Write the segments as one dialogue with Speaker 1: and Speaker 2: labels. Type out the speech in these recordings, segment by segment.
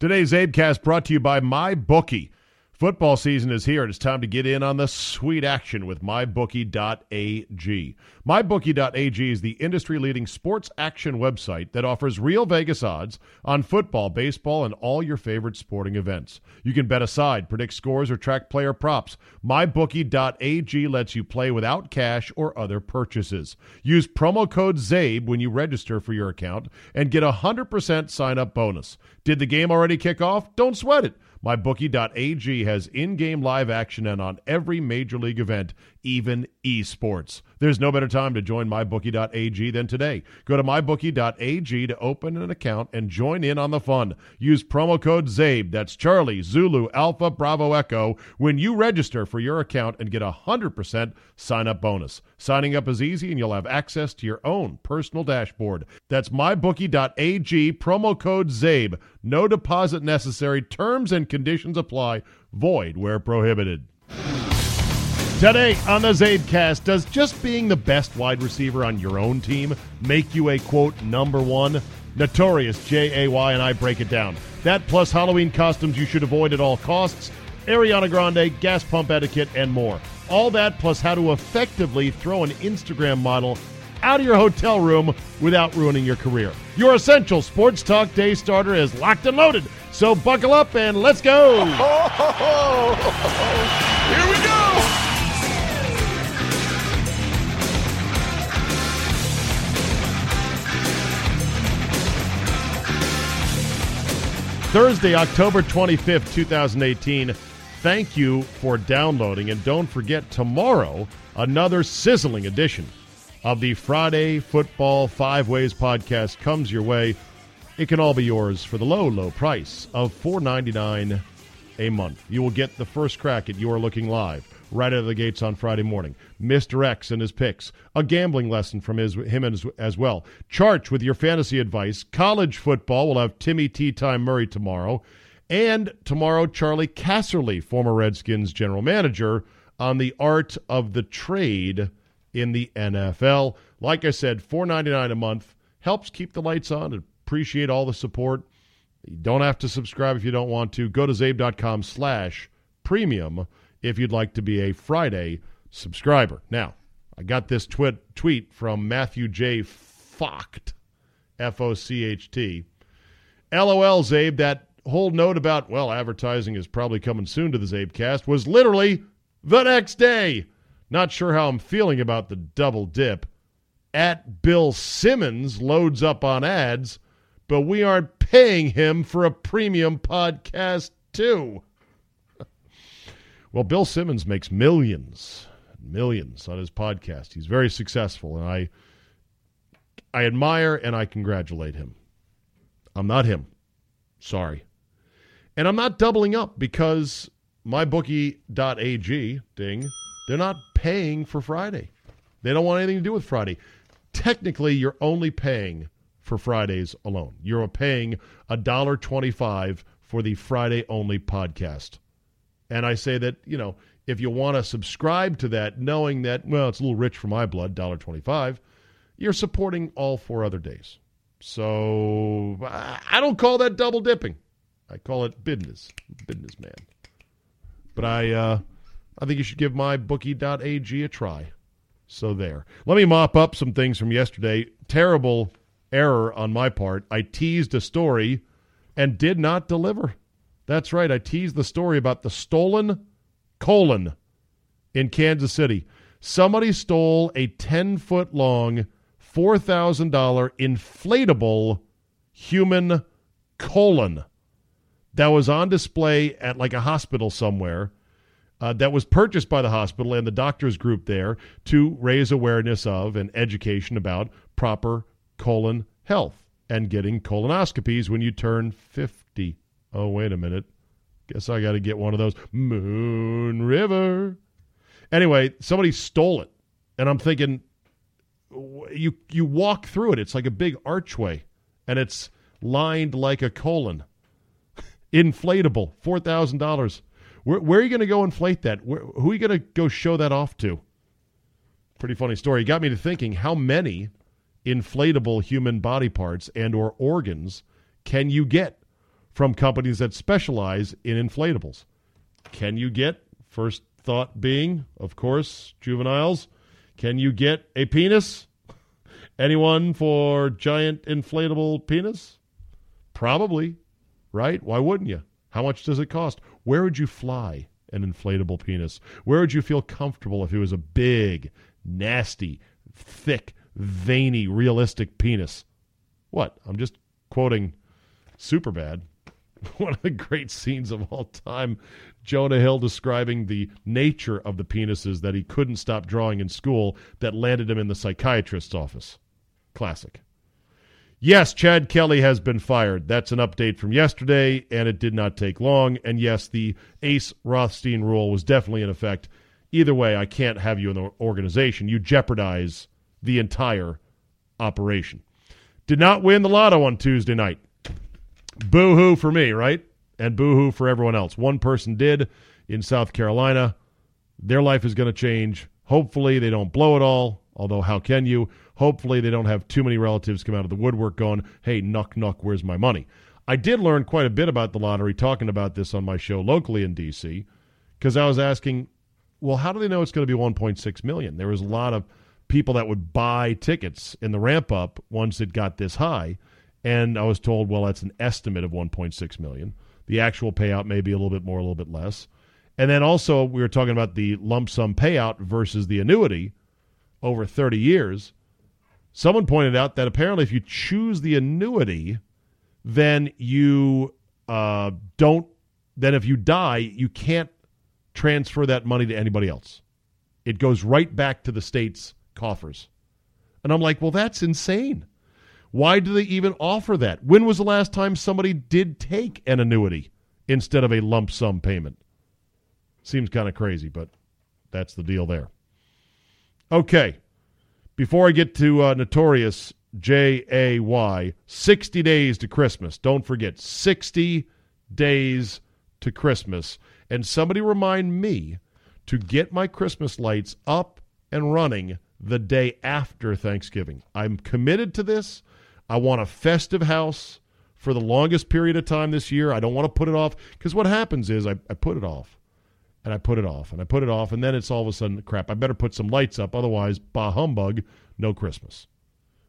Speaker 1: Today's Zabecast brought to you by MyBookie. Football season is here. And it's time to get in on the sweet action with MyBookie.ag. MyBookie.ag is the industry leading sports action website that offers real Vegas odds on football, baseball, and all your favorite sporting events. You can bet aside, predict scores, or track player props. MyBookie.ag lets you play without cash or other purchases. Use promo code ZABE when you register for your account and get a 100% sign up bonus. Did the game already kick off? Don't sweat it. MyBookie.ag has in game live action and on every major league event, even esports. There's no better time to join MyBookie.ag than today. Go to MyBookie.ag to open an account and join in on the fun. Use promo code ZABE, that's Charlie, Zulu, Alpha, Bravo, Echo, when you register for your account and get a 100% sign up bonus. Signing up is easy and you'll have access to your own personal dashboard. That's MyBookie.ag, promo code ZABE. No deposit necessary. Terms and conditions apply. Void where prohibited. Today on the Zabecast, does just being the best wide receiver on your own team make you a quote number one? Notorious J A Y and I break it down. That plus Halloween costumes you should avoid at all costs, Ariana Grande, gas pump etiquette, and more. All that plus how to effectively throw an Instagram model out of your hotel room without ruining your career. Your essential sports talk day starter is locked and loaded. So buckle up and let's go.
Speaker 2: Here we go.
Speaker 1: Thursday, October 25th, 2018. Thank you for downloading. And don't forget, tomorrow, another sizzling edition of the Friday Football Five Ways podcast comes your way. It can all be yours for the low, low price of $4.99 a month. You will get the first crack at You Are Looking Live right out of the gates on Friday morning. Mr. X and his picks, a gambling lesson from his, him as, as well. Charge with your fantasy advice. College football. We'll have Timmy Tea Time Murray tomorrow. And tomorrow, Charley Casserly, former Redskins general manager, on the art of the trade in the NFL. Like I said, four ninety nine a month helps keep the lights on. Appreciate all the support. You don't have to subscribe if you don't want to. Go to zabe.com slash premium if you'd like to be a Friday subscriber. Now, I got this twit, tweet from Matthew J. Focht, F O C H T. LOL, Zabe, that whole note about, well, advertising is probably coming soon to the Zabecast was literally the next day. Not sure how I'm feeling about the double dip. At Bill Simmons loads up on ads, but we aren't paying him for a premium podcast, too. Well, Bill Simmons makes millions, millions on his podcast. He's very successful, and I, I admire and I congratulate him. I'm not him. Sorry. And I'm not doubling up because mybookie.ag, ding, they're not paying for Friday. They don't want anything to do with Friday. Technically, you're only paying for Fridays alone. You're paying $1.25 for the Friday only podcast. And I say that, you know, if you want to subscribe to that, knowing that, well, it's a little rich for my blood, $1.25, you're supporting all four other days. So I don't call that double dipping. I call it business, businessman. But I, uh, I think you should give my bookie.ag a try. So there. Let me mop up some things from yesterday. Terrible error on my part. I teased a story and did not deliver. That's right. I teased the story about the stolen colon in Kansas City. Somebody stole a 10 foot long, $4,000 inflatable human colon that was on display at like a hospital somewhere. Uh, that was purchased by the hospital and the doctors group there to raise awareness of and education about proper colon health and getting colonoscopies when you turn 50. Oh, wait a minute. Guess I got to get one of those. Moon River. Anyway, somebody stole it. And I'm thinking, you you walk through it. It's like a big archway, and it's lined like a colon. Inflatable, four thousand dollars. Where, where, are you going to go inflate that? Where, who are you going to go show that off to? Pretty funny story. It got me to thinking: how many inflatable human body parts and or organs can you get from companies that specialize in inflatables? Can you get first thought being, of course, juveniles? Can you get a penis? Anyone for giant inflatable penis? Probably, right? Why wouldn't you? How much does it cost? Where would you fly an inflatable penis? Where would you feel comfortable if it was a big, nasty, thick, veiny, realistic penis? What? I'm just quoting Superbad, one of the great scenes of all time. Jonah Hill describing the nature of the penises that he couldn't stop drawing in school that landed him in the psychiatrist's office. Classic. Yes, Chad Kelly has been fired. That's an update from yesterday, and it did not take long. And yes, the Ace Rothstein rule was definitely in effect. Either way, I can't have you in the organization. You jeopardize the entire operation. Did not win the lotto on Tuesday night. Boo hoo for me, right? And boo hoo for everyone else. One person did in South Carolina. Their life is going to change. Hopefully, they don't blow it all, although, how can you? Hopefully, they don't have too many relatives come out of the woodwork going, hey, knuck, knuck, where's my money? I did learn quite a bit about the lottery talking about this on my show locally in D.C. because I was asking, well, how do they know it's going to be 1.6 million? There was a lot of people that would buy tickets in the ramp up once it got this high. And I was told, well, that's an estimate of 1.6 million. The actual payout may be a little bit more, a little bit less. And then also, we were talking about the lump sum payout versus the annuity over 30 years. Someone pointed out that apparently, if you choose the annuity, then you uh, don't, then if you die, you can't transfer that money to anybody else. It goes right back to the state's coffers. And I'm like, well, that's insane. Why do they even offer that? When was the last time somebody did take an annuity instead of a lump sum payment? Seems kind of crazy, but that's the deal there. Okay. Before I get to uh, Notorious J A Y, 60 days to Christmas. Don't forget, 60 days to Christmas. And somebody remind me to get my Christmas lights up and running the day after Thanksgiving. I'm committed to this. I want a festive house for the longest period of time this year. I don't want to put it off because what happens is I, I put it off and I put it off and I put it off and then it's all of a sudden crap. I better put some lights up, otherwise, bah humbug, no Christmas.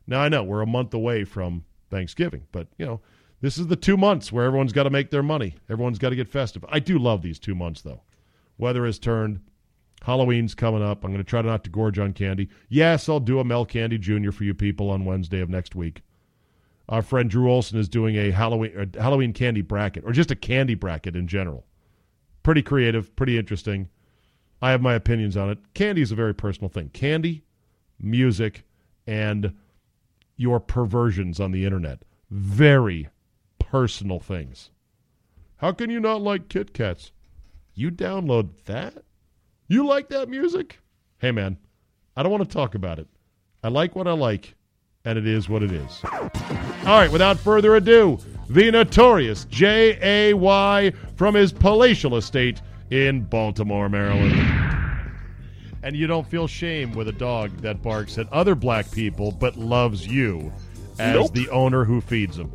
Speaker 1: Now I know we're a month away from Thanksgiving, but you know this is the two months where everyone's got to make their money. Everyone's got to get festive. I do love these two months though. Weather has turned. Halloween's coming up. I'm going to try not to gorge on candy. Yes, I'll do a Mel Candy Jr. for you people on Wednesday of next week. Our friend Drew Olson is doing a Halloween a Halloween candy bracket, or just a candy bracket in general. Pretty creative, pretty interesting. I have my opinions on it. Candy is a very personal thing. Candy, music, and your perversions on the internet. Very personal things. How can you not like Kit Kats? You download that? You like that music? Hey, man, I don't want to talk about it. I like what I like and it is what it is. All right, without further ado, the notorious J.A.Y. from his palatial estate in Baltimore, Maryland. And you don't feel shame with a dog that barks at other black people but loves you as nope. the owner who feeds them.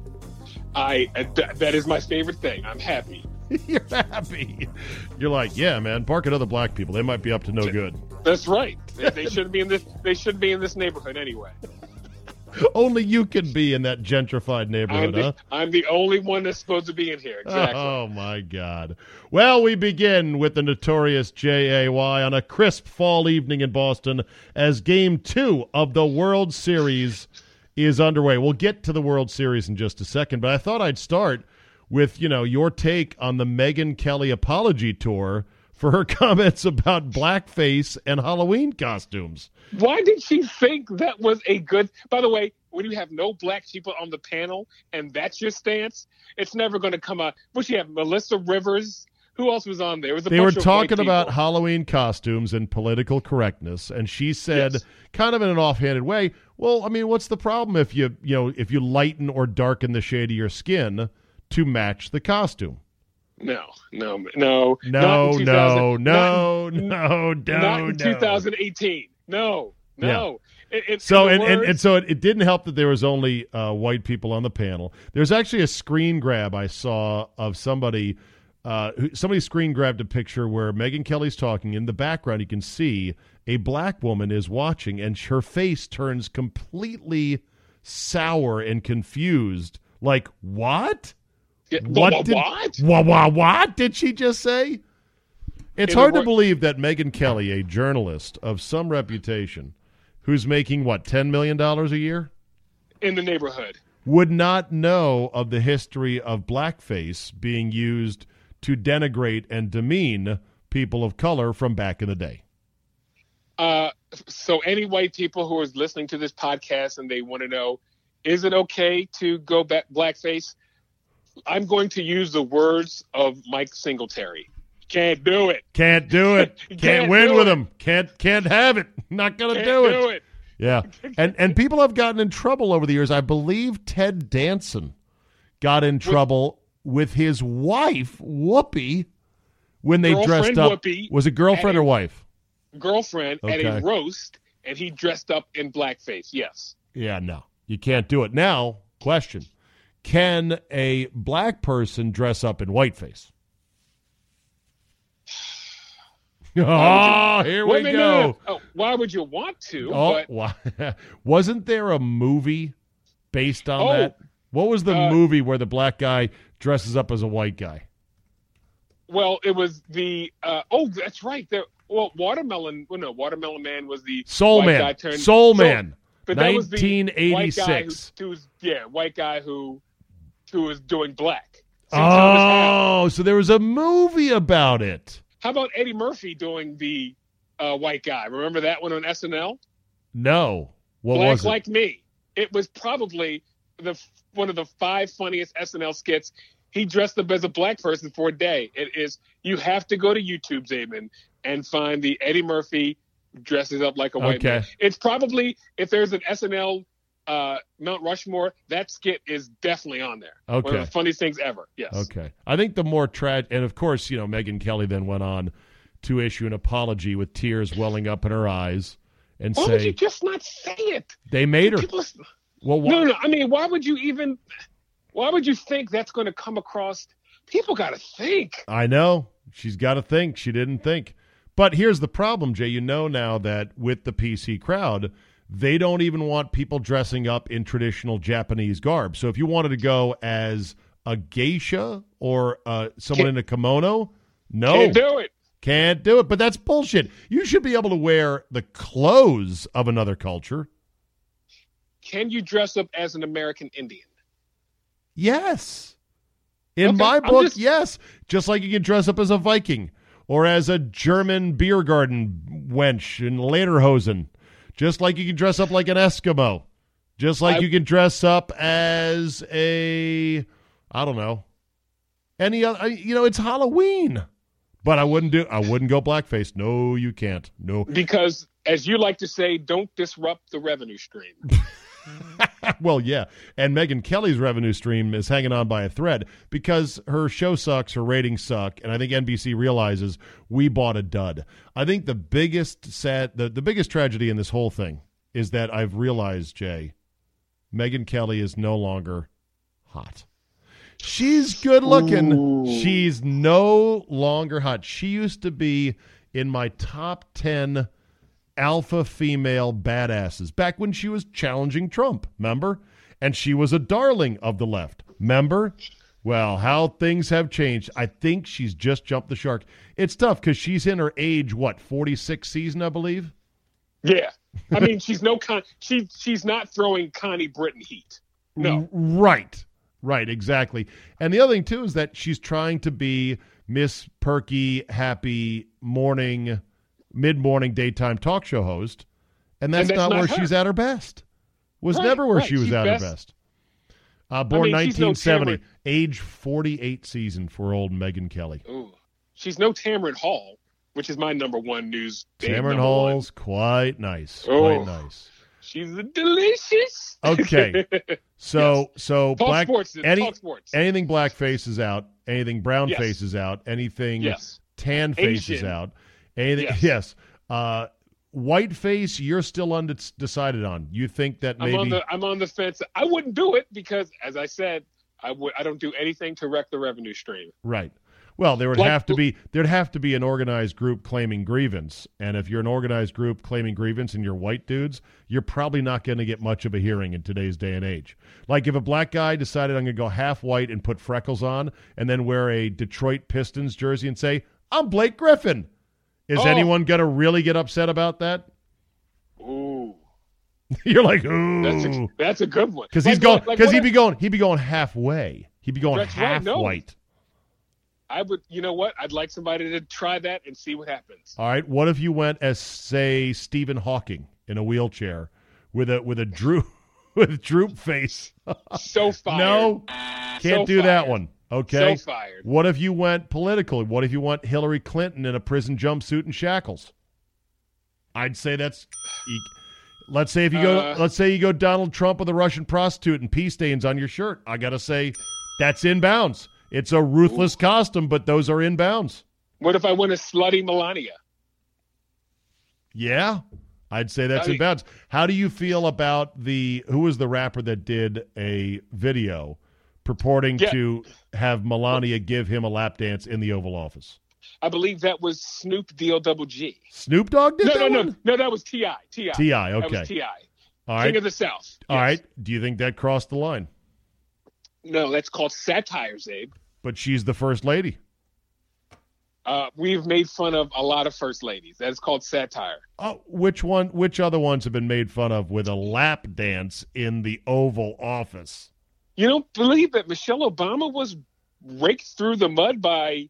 Speaker 2: I that is my favorite thing. I'm happy.
Speaker 1: You're happy. You're like, yeah, man, bark at other black people. They might be up to no good.
Speaker 2: That's right. They, they should be in this. They shouldn't be in this neighborhood anyway.
Speaker 1: Only you can be in that gentrified
Speaker 2: I'm
Speaker 1: neighborhood,
Speaker 2: the,
Speaker 1: huh?
Speaker 2: I'm the only one that's supposed to be in here. Exactly.
Speaker 1: Oh my God! Well, we begin with the notorious JAY on a crisp fall evening in Boston as Game Two of the World Series is underway. We'll get to the World Series in just a second, but I thought I'd start with you know your take on the Megyn Kelly apology tour for her comments about blackface and Halloween costumes.
Speaker 2: Why did she think that was a good? By the way, when you have no black people on the panel and that's your stance, it's never going to come out. But you have Melissa Rivers. Who else was on there? Was a
Speaker 1: they were
Speaker 2: bunch of white
Speaker 1: talking about. Halloween costumes and political correctness, and she said,
Speaker 2: Yes.
Speaker 1: kind of in an offhanded way, "Well, I mean, what's the problem if you you know if you lighten or darken the shade of your skin to match the costume?"
Speaker 2: No, no, no,
Speaker 1: No,
Speaker 2: not in 2000
Speaker 1: no, no, no, no,
Speaker 2: not in
Speaker 1: no.
Speaker 2: 2018. No, no. It, it,
Speaker 1: So and, and, and so it, it didn't help that there was only uh, white people on the panel. There's actually a screen grab I saw of somebody. Uh, who, somebody screen grabbed a picture where Megyn Kelly's talking. In the background, you can see a black woman is watching, and her face turns completely sour and confused. Like what?
Speaker 2: Yeah,
Speaker 1: What
Speaker 2: wha-
Speaker 1: did
Speaker 2: what?
Speaker 1: Wha- wha- what did she just say? It's hard to believe that Megyn Kelly, a journalist of some reputation, who's making what ten million dollars a year,
Speaker 2: in the neighborhood.
Speaker 1: would not know of the history of blackface being used to denigrate and demean people of color from back in the day.
Speaker 2: Uh, so any white people who are listening to this podcast and they want to know, is it okay to go back blackface? I'm going to use the words of Mike Singletary. Can't do it.
Speaker 1: Can't do it. Can't,
Speaker 2: Can't
Speaker 1: win with
Speaker 2: it.
Speaker 1: him. Can't can't have it. Not gonna do it.
Speaker 2: do it.
Speaker 1: Yeah, and and people have gotten in trouble over the years. I believe Ted Danson got in trouble with his wife Whoopi when they dressed up.
Speaker 2: Whoopi
Speaker 1: was it girlfriend or wife?
Speaker 2: Girlfriend at a roast, and he dressed up in blackface. Yes.
Speaker 1: Yeah, no, you can't do it. Now, question: Can a black person dress up in whiteface? Oh, here we go.
Speaker 2: Oh, why would you want to?
Speaker 1: Oh,
Speaker 2: but
Speaker 1: wasn't there a movie based on
Speaker 2: Oh,
Speaker 1: that? What was the
Speaker 2: uh,
Speaker 1: movie where the black guy dresses up as a white guy?
Speaker 2: well, it was the. Uh, oh, that's right. There. Well, Watermelon. Well, no, Watermelon Man was the
Speaker 1: Soul Man.
Speaker 2: turned
Speaker 1: Soul Man.
Speaker 2: But that was the white guy
Speaker 1: 1986.
Speaker 2: who, who was yeah, white guy who who was doing black.
Speaker 1: Oh, so there was a movie about it.
Speaker 2: How about Eddie Murphy doing the uh, white guy? Remember that one on SNL?
Speaker 1: No. What
Speaker 2: Black
Speaker 1: was it?
Speaker 2: like me. It was probably the one of the five funniest SNL skits. He dressed up as a black person for a day. It is you have to go to YouTube, Zaman, and find the Eddie Murphy dresses up like a white
Speaker 1: Okay.
Speaker 2: man. It's probably if there's an SNL uh, Mount Rushmore, that skit is definitely on there. One
Speaker 1: Okay.
Speaker 2: of the funniest things ever. Yes.
Speaker 1: Okay. I think the more tragic, and of course, you know, Megyn Kelly then went on to issue an apology with tears welling up in her eyes and
Speaker 2: Why would you just not say it?
Speaker 1: they made her.
Speaker 2: People,
Speaker 1: Well, wh-
Speaker 2: no, no. I mean, why would you even? Why would you think that's going to come across? People got to think.
Speaker 1: I know. She's got to think. She didn't think. But here's the problem, Jay. You know now that with the PC crowd, they don't even want people dressing up in traditional Japanese garb. So if you wanted to go as a geisha or uh, someone in a kimono, no,
Speaker 2: Can't do it.
Speaker 1: can't do it. But that's bullshit. You should be able to wear the clothes of another culture.
Speaker 2: Can you dress up as an American Indian?
Speaker 1: Yes. In
Speaker 2: Okay,
Speaker 1: my book,
Speaker 2: just-
Speaker 1: yes. Just like you can dress up as a Viking or as a German beer garden wench in Lederhosen. Just like you can dress up like an Eskimo. Just like
Speaker 2: I-
Speaker 1: you can dress up as a, I don't know, any other. You know, it's Halloween. But I wouldn't do. I wouldn't go blackface. No, you can't. No.
Speaker 2: Because, as you like to say, don't disrupt the revenue stream.
Speaker 1: well, yeah. And Megyn Kelly's revenue stream is hanging on by a thread because her show sucks, her ratings suck, and I think NBC realizes we bought a dud. I think the biggest sad the, the biggest tragedy in this whole thing is that I've realized, Jay, Megyn Kelly is no longer hot. She's good looking.
Speaker 2: Ooh.
Speaker 1: She's no longer hot. She used to be in my top 10 alpha female badasses back when she was challenging Trump, remember? And she was a darling of the left, remember? Well, how things have changed. I think she's just jumped the shark. It's tough because she's in her age, what, 46 season, I believe?
Speaker 2: Yeah. I mean, she's no con. She she's not throwing Connie Britton heat. No.
Speaker 1: Right. Right. Exactly. And the other thing too is that she's trying to be Miss Perky, happy morning, mid morning daytime talk show host, and that's,
Speaker 2: And that's
Speaker 1: not,
Speaker 2: not
Speaker 1: where
Speaker 2: her.
Speaker 1: she's at her best. Was
Speaker 2: Right,
Speaker 1: never where
Speaker 2: right.
Speaker 1: she was
Speaker 2: She's
Speaker 1: at
Speaker 2: best-
Speaker 1: her best. Uh, born
Speaker 2: mean, she's no
Speaker 1: 1970, age 48 season for old Megyn Kelly.
Speaker 2: Ooh. She's no Tamron Hall, which is my number one news.
Speaker 1: Tamron
Speaker 2: number one.
Speaker 1: Hall's quite nice.
Speaker 2: Oh.
Speaker 1: Quite nice.
Speaker 2: She's delicious.
Speaker 1: Okay. So so
Speaker 2: Talk
Speaker 1: black
Speaker 2: sports.
Speaker 1: any anything black face is out. Anything brown
Speaker 2: Yes.
Speaker 1: face is out. Anything
Speaker 2: yes.
Speaker 1: tan face is
Speaker 2: Asian.
Speaker 1: out. Anything yes.
Speaker 2: Yes.
Speaker 1: Uh white face you're still undecided on. You think that
Speaker 2: I'm on
Speaker 1: maybe
Speaker 2: the I'm on the fence. I wouldn't do it because, as I said, I would I don't do anything to wreck the revenue stream.
Speaker 1: right. Well, there would
Speaker 2: Black-
Speaker 1: have to be there'd have to be an organized group claiming grievance. And if you're an organized group claiming grievance and you're white dudes, you're probably not going to get much of a hearing in today's day and age. Like if a black guy decided I'm going to go half white and put freckles on and then wear a Detroit Pistons jersey and say, "I'm Blake Griffin." Is
Speaker 2: Oh.
Speaker 1: anyone going to really get upset about that?
Speaker 2: Ooh,
Speaker 1: You're like, "Ooh."
Speaker 2: that's a, that's a good one.
Speaker 1: Because
Speaker 2: Like
Speaker 1: he's going.
Speaker 2: what- like
Speaker 1: Because he'd be going. He'd be going halfway. He'd be going
Speaker 2: That's right,
Speaker 1: half
Speaker 2: no.
Speaker 1: white.
Speaker 2: I would. You know what? I'd like somebody to try that and see what happens.
Speaker 1: All right. What if you went as say Stephen Hawking in a wheelchair with a with a droop with droop face?
Speaker 2: So fired.
Speaker 1: no, can't
Speaker 2: So
Speaker 1: do that one. Okay.
Speaker 2: So fired.
Speaker 1: What if you went political? What if you went Hillary Clinton in a prison jumpsuit and shackles? I'd say that's. Let's say if you go,
Speaker 2: Uh,
Speaker 1: let's say you go Donald Trump with a Russian prostitute and pee stains on your shirt. I gotta say, that's in bounds. It's a ruthless costume, but those are in bounds.
Speaker 2: What if I went a slutty Melania?
Speaker 1: Yeah, I'd say that's
Speaker 2: I
Speaker 1: in bounds. How do you feel about the who was the rapper that did a video purporting
Speaker 2: Yeah.
Speaker 1: to have Melania give him a lap dance in the Oval Office?
Speaker 2: I believe that was Snoop D-O double G.
Speaker 1: Snoop Dogg did
Speaker 2: No,
Speaker 1: that
Speaker 2: no,
Speaker 1: one?
Speaker 2: no, no. That was Ti. Ti.
Speaker 1: T.I.,
Speaker 2: That
Speaker 1: okay.
Speaker 2: was Ti.
Speaker 1: All
Speaker 2: King of the South.
Speaker 1: all
Speaker 2: Yes.
Speaker 1: right. Do you think that crossed the line?
Speaker 2: No, that's called satire, Zabe.
Speaker 1: But she's the first lady.
Speaker 2: Uh, we've made fun of a lot of first ladies. That is called satire.
Speaker 1: Oh, which one? Which other ones have been made fun of with a lap dance in the Oval Office?
Speaker 2: You don't believe that Michelle Obama was raked through the mud by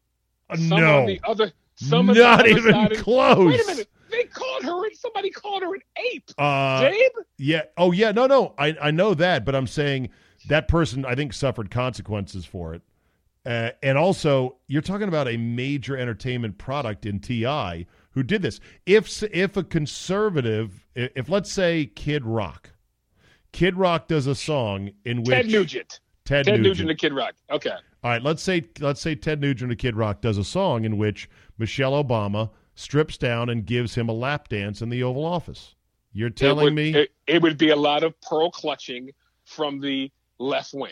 Speaker 1: Uh,
Speaker 2: some
Speaker 1: no,
Speaker 2: on the other some of the
Speaker 1: not
Speaker 2: other
Speaker 1: even
Speaker 2: side of-
Speaker 1: close.
Speaker 2: Wait a minute. They called her. And somebody called her an ape.
Speaker 1: Uh. Yeah. Oh, yeah. No, no. I, I know that, but I'm saying that person, I think, suffered consequences for it. Uh, and also, you're talking about a major entertainment product in T.I. who did this. If if a conservative, if, if let's say Kid Rock, Kid Rock does a song in which
Speaker 2: Ted Nugent.
Speaker 1: Ted,
Speaker 2: Ted
Speaker 1: Nugent.
Speaker 2: Nugent and Kid Rock. Okay.
Speaker 1: All right, let's say let's say Ted Nugent of Kid Rock does a song in which Michelle Obama strips down and gives him a lap dance in the Oval Office. You're telling
Speaker 2: would,
Speaker 1: me
Speaker 2: it, it would be a lot of pearl clutching from the left wing.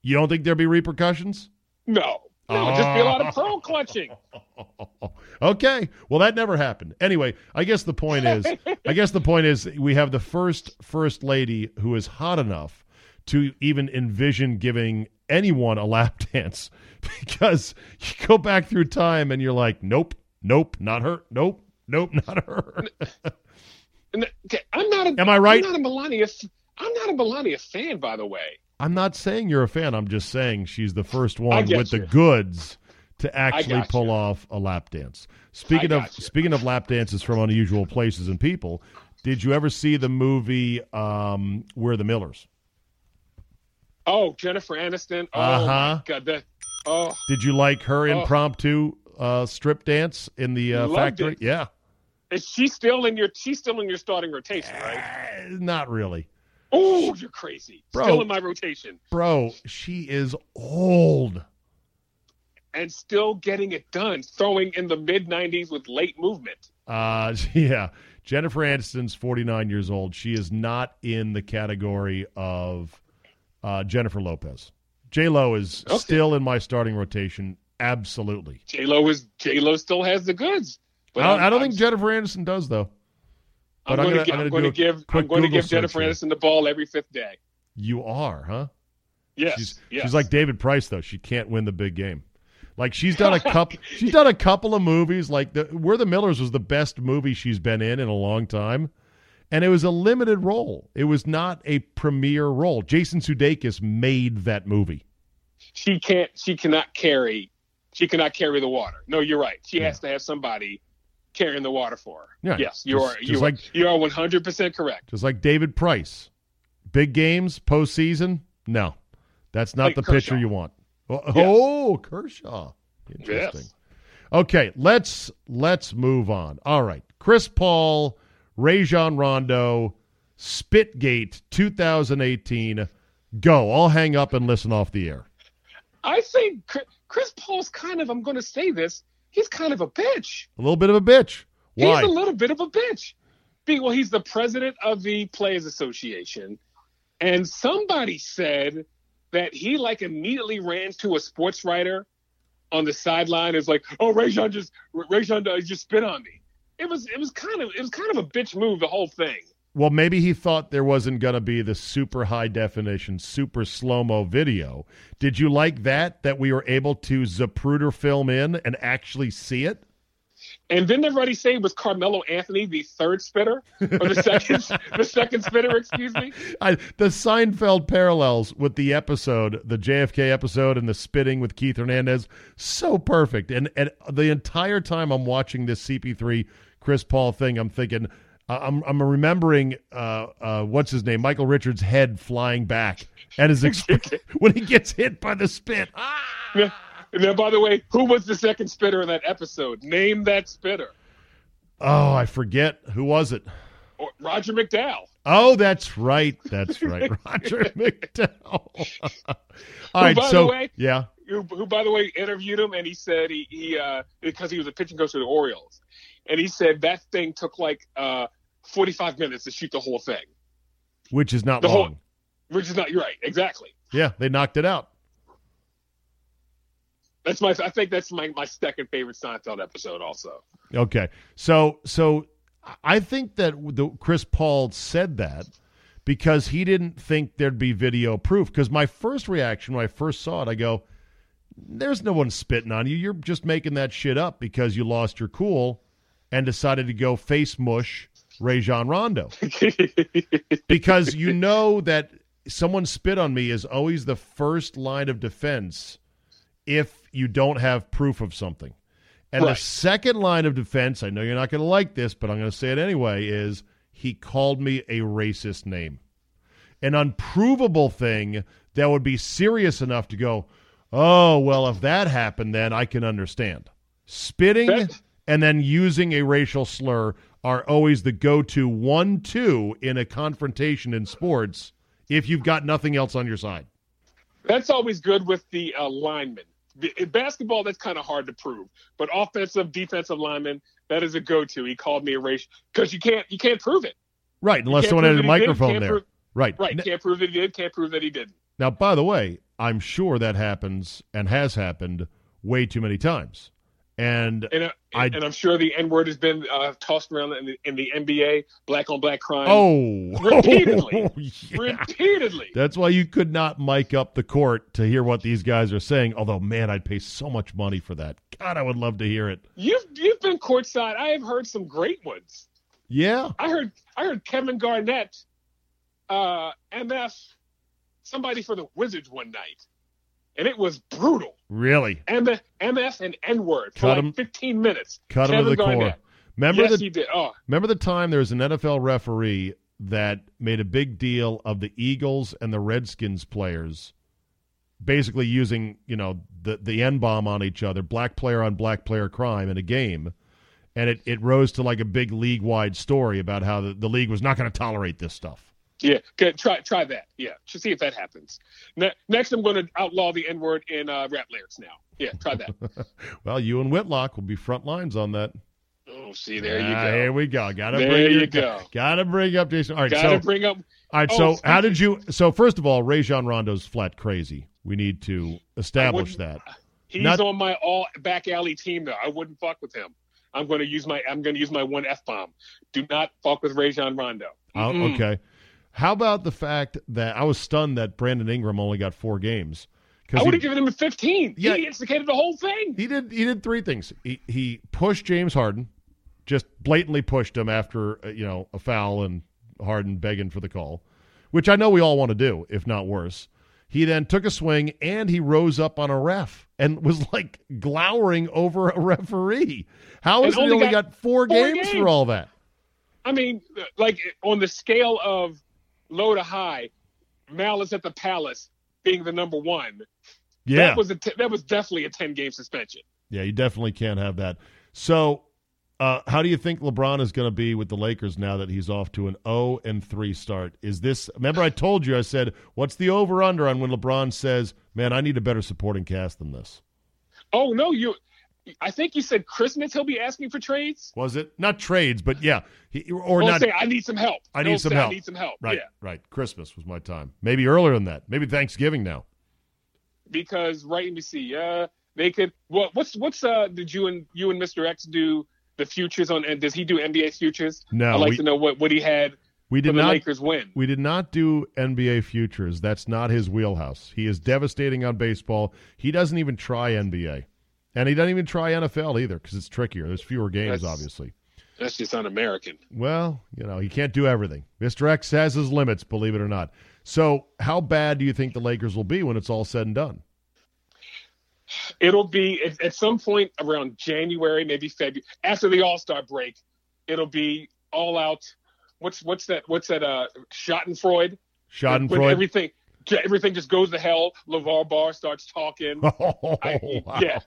Speaker 1: you don't think there'd be repercussions?
Speaker 2: No, no, it'd just be a lot
Speaker 1: Oh.
Speaker 2: of pearl oh. clutching.
Speaker 1: okay. Well, that never happened. Anyway, I guess the point is, I guess the point is, we have the first first lady who is hot enough to even envision giving anyone a lap dance, because you go back through time and you're like, nope, nope, not her, nope, nope, not her.
Speaker 2: Okay, I'm not. A,
Speaker 1: Am I right?
Speaker 2: I'm not a Melania. I'm not a Melania fan, by the way.
Speaker 1: I'm not saying you're a fan. I'm just saying she's the first one with the goods to actually pull
Speaker 2: you.
Speaker 1: off a lap dance. Speaking of
Speaker 2: you.
Speaker 1: speaking of lap dances from unusual places and people, did you ever see the movie um, We're the Millers?
Speaker 2: Oh, Jennifer Aniston. Oh
Speaker 1: Uh-huh.
Speaker 2: my God. That, oh,
Speaker 1: Did you like her
Speaker 2: Oh.
Speaker 1: impromptu uh, strip dance in the uh, factory?
Speaker 2: it.
Speaker 1: Yeah,
Speaker 2: is she still in your? She's still in your starting rotation, right?
Speaker 1: Eh, not really,
Speaker 2: Oh, you're crazy.
Speaker 1: Bro.
Speaker 2: Still in my rotation
Speaker 1: bro. She is old.
Speaker 2: and still getting it done. Throwing in the mid '90s with late movement.
Speaker 1: Uh, yeah. Jennifer Aniston's 49 years old. She is not in the category of uh, Jennifer Lopez. J Lo is
Speaker 2: Okay.
Speaker 1: still in my starting rotation. Absolutely.
Speaker 2: J Lo is J Lo still has the goods.
Speaker 1: I I don't
Speaker 2: I'm-
Speaker 1: think Jennifer Aniston does though.
Speaker 2: I'm
Speaker 1: But I'm
Speaker 2: going
Speaker 1: gonna- I'm
Speaker 2: going to give I'm going to give Jennifer. Aniston the ball every fifth day.
Speaker 1: You are, huh?
Speaker 2: Yes,
Speaker 1: She's
Speaker 2: yes.
Speaker 1: she's like David Price though. She can't win the big game. Like she's done a couple. she's done a couple of movies. Like the We're the Millers was the best movie she's been in in a long time, and it was a limited role. It was not a premier role. Jason Sudeikis made that movie.
Speaker 2: she can't she cannot carry she cannot carry the water. No, you're right. She has to have somebody carrying the water for her.
Speaker 1: Yeah,
Speaker 2: yes, you
Speaker 1: just-
Speaker 2: are
Speaker 1: just
Speaker 2: you
Speaker 1: like-
Speaker 2: are you are 100 percent correct.
Speaker 1: Just like David Price, big games postseason. No, that's not
Speaker 2: Like
Speaker 1: the
Speaker 2: Kershaw.
Speaker 1: pitcher you want. Oh, oh, Kershaw. Interesting.
Speaker 2: Yes.
Speaker 1: Okay, let's let's move on. All right, Chris Paul, Rajon Rondo, Spitgate, 2018. Go. I'll hang up and listen off the air.
Speaker 2: I think Chris Paul's kind of I'm going to say this. He's kind of a bitch.
Speaker 1: A little bit of a bitch. Why?
Speaker 2: He's a little bit of a bitch. Well, he's the president of the Players Association, and somebody said that he like immediately ran to a sports writer on the sideline. Is like, "Oh, Rajon just Rajon uh, just spit on me." It was it was kind of it was kind of a bitch move. The whole thing.
Speaker 1: Well, maybe he thought there wasn't going to be the super high definition, super slow mo video. Did you like that? That we were able to Zapruder film in and actually see it?
Speaker 2: And didn't everybody say was Carmelo Anthony, the third spitter, or the second the second spitter? Excuse me.
Speaker 1: I, the Seinfeld parallels with the episode, the JFK episode, and the spitting with Keith Hernandez, so perfect. And and the entire time I'm watching this CP3 Chris Paul thing, I'm thinking, uh, I'm I'm remembering uh, uh, what's his name, Michael Richards' head flying back at his exp- when he gets hit by the spit. Ah!
Speaker 2: And then, by the way, who was the second spitter in that episode? Name that spitter.
Speaker 1: Oh, I forget who was it.
Speaker 2: Or Roger McDowell.
Speaker 1: Oh, that's right. That's right. Roger McDowell. All right, so
Speaker 2: way-
Speaker 1: yeah.
Speaker 2: who, who by the way interviewed him and he said he, he uh because he was a pitching coach for the Orioles and he said that thing took like uh 45 minutes to shoot the whole thing
Speaker 1: Which is not
Speaker 2: The whole-
Speaker 1: long.
Speaker 2: which is not you're right exactly
Speaker 1: Yeah, they knocked it out.
Speaker 2: that's my I think that's my my second favorite Seinfeld episode also
Speaker 1: Okay. So so I think that the Chris Paul said that because he didn't think there'd be video proof because my first reaction when I first saw it I go there's no one spitting on you. You're just making that shit up because you lost your cool and decided to go face mush Rajon Rondo. because you know that someone spit on me is always the first line of defense if you don't have proof of something. And the second line of defense, I know you're not going to like this, but I'm going to say it anyway, is he called me a racist name. An unprovable thing that would be serious enough to go, oh, well, if that happened, then I can understand. Spitting
Speaker 2: That-
Speaker 1: and then using a racial slur are always the go to one two in a confrontation in sports if you've got nothing else on your side.
Speaker 2: that's always good with the uh, linemen in basketball that's kind of hard to prove but offensive defensive lineman that is a go-to he called me a race because you can't you can't prove it
Speaker 1: Right, unless someone had a
Speaker 2: that he did,
Speaker 1: microphone there.
Speaker 2: prove-
Speaker 1: right.
Speaker 2: right can't prove that he did can't prove that he didn't
Speaker 1: Now, by the way, I'm sure that happens and has happened way too many times. And
Speaker 2: And, uh,
Speaker 1: I-
Speaker 2: and I'm sure the N word has been uh, tossed around in the, in the NBA, black on black crime,
Speaker 1: oh,
Speaker 2: repeatedly.
Speaker 1: yeah.
Speaker 2: repeatedly.
Speaker 1: That's why you could not mic up the court to hear what these guys are saying. Although, man, I'd pay so much money for that. God, I would love to hear it.
Speaker 2: You've you've been courtside. I have heard some great ones.
Speaker 1: Yeah.
Speaker 2: I heard I heard Kevin Garnett, uh, MF, somebody for the Wizards one night, and it was brutal.
Speaker 1: Really.
Speaker 2: MF and N word for like
Speaker 1: him-
Speaker 2: 15 minutes.
Speaker 1: Cut him to
Speaker 2: Kevin
Speaker 1: the core. Remember
Speaker 2: yes,
Speaker 1: the
Speaker 2: he did. Oh,
Speaker 1: Remember the time there was an NFL referee that made a big deal of the Eagles and the Redskins players basically using, you know, the the N bomb on each other, black player on black player crime in a game. And it, it rose to like a big league wide story about how the, the league was not going to tolerate this stuff.
Speaker 2: Yeah. Good. Try try that. Yeah. To see if that happens. Ne- next, I'm going to outlaw the N word in uh, rap lyrics now. Yeah. Try that.
Speaker 1: Well, you and Whitlock will be front lines on that.
Speaker 2: oh, see, there you
Speaker 1: Ah,
Speaker 2: go.
Speaker 1: Here we go. Got to
Speaker 2: There
Speaker 1: bring
Speaker 2: you go.
Speaker 1: Got to bring up Jason. All right,
Speaker 2: Got
Speaker 1: so
Speaker 2: bring up.
Speaker 1: all right,
Speaker 2: Oh,
Speaker 1: so how did you? So first of all, Rajon Rondo's flat crazy. We need to establish that.
Speaker 2: He's
Speaker 1: Not-
Speaker 2: on my all back alley team though. I wouldn't fuck with him. I'm going to use my I'm going to use my one f bomb. Do not fuck with Rajon Rondo.
Speaker 1: Oh, okay. How about the fact that I was stunned that Brandon Ingram only got four games?
Speaker 2: I would have given him a 15.
Speaker 1: Yeah.
Speaker 2: He instigated the whole thing.
Speaker 1: he did he did three things. He he pushed James Harden, just blatantly pushed him after uh, you know a foul and Harden begging for the call, which I know we all want to do, if not worse. He then took a swing and he rose up on a ref and was like glowering over a referee. How is it he
Speaker 2: only
Speaker 1: only
Speaker 2: got
Speaker 1: got four,
Speaker 2: four
Speaker 1: games, for all that?
Speaker 2: I mean, like on the scale of low to high, Malice at the Palace being the number one.
Speaker 1: Yeah,
Speaker 2: That was a t- that was definitely a 10 game suspension.
Speaker 1: Yeah, you definitely can't have that. So, uh, how do you think LeBron is going to be with the Lakers now that he's off to an 0 and 3 start? Is this Remember I told you I said, "What's the over under on when LeBron says, "Man, I need a better supporting cast than this."
Speaker 2: Oh no, you I think you said Christmas he'll be asking for trades.
Speaker 1: Was it? Not trades, but yeah, he, or
Speaker 2: Or
Speaker 1: not
Speaker 2: say I need some help.
Speaker 1: I need some
Speaker 2: say,
Speaker 1: help.
Speaker 2: I need some help.
Speaker 1: Right,
Speaker 2: Yeah.
Speaker 1: right. Christmas was my time. Maybe earlier than that. Maybe Thanksgiving now.
Speaker 2: Because right let me see. Uh they could what what's what's uh did you and you and Mr. X do the futures on and does he do NBA futures?
Speaker 1: No,
Speaker 2: I'd like
Speaker 1: we-
Speaker 2: to know what, what he had
Speaker 1: We did
Speaker 2: the
Speaker 1: not
Speaker 2: Lakers win.
Speaker 1: We did not do NBA futures. That's not his wheelhouse. He is devastating on baseball. He doesn't even try NBA. And he doesn't even try NFL either because it's trickier. There's fewer games,
Speaker 2: That's-
Speaker 1: obviously.
Speaker 2: That's just un-American.
Speaker 1: Well, you know, he can't do everything. Mr. X has his limits, believe it or not. So, how bad do you think the Lakers will be when it's all said and done?
Speaker 2: It'll be at, at some point around January, maybe February, after the All Star break. It'll be all out. What's what's that? What's that? Uh, Schadenfreude. When
Speaker 1: Schadenfreude?
Speaker 2: everything everything just goes to hell. LaVar Ball starts talking.
Speaker 1: Oh,
Speaker 2: I-
Speaker 1: wow.
Speaker 2: yeah.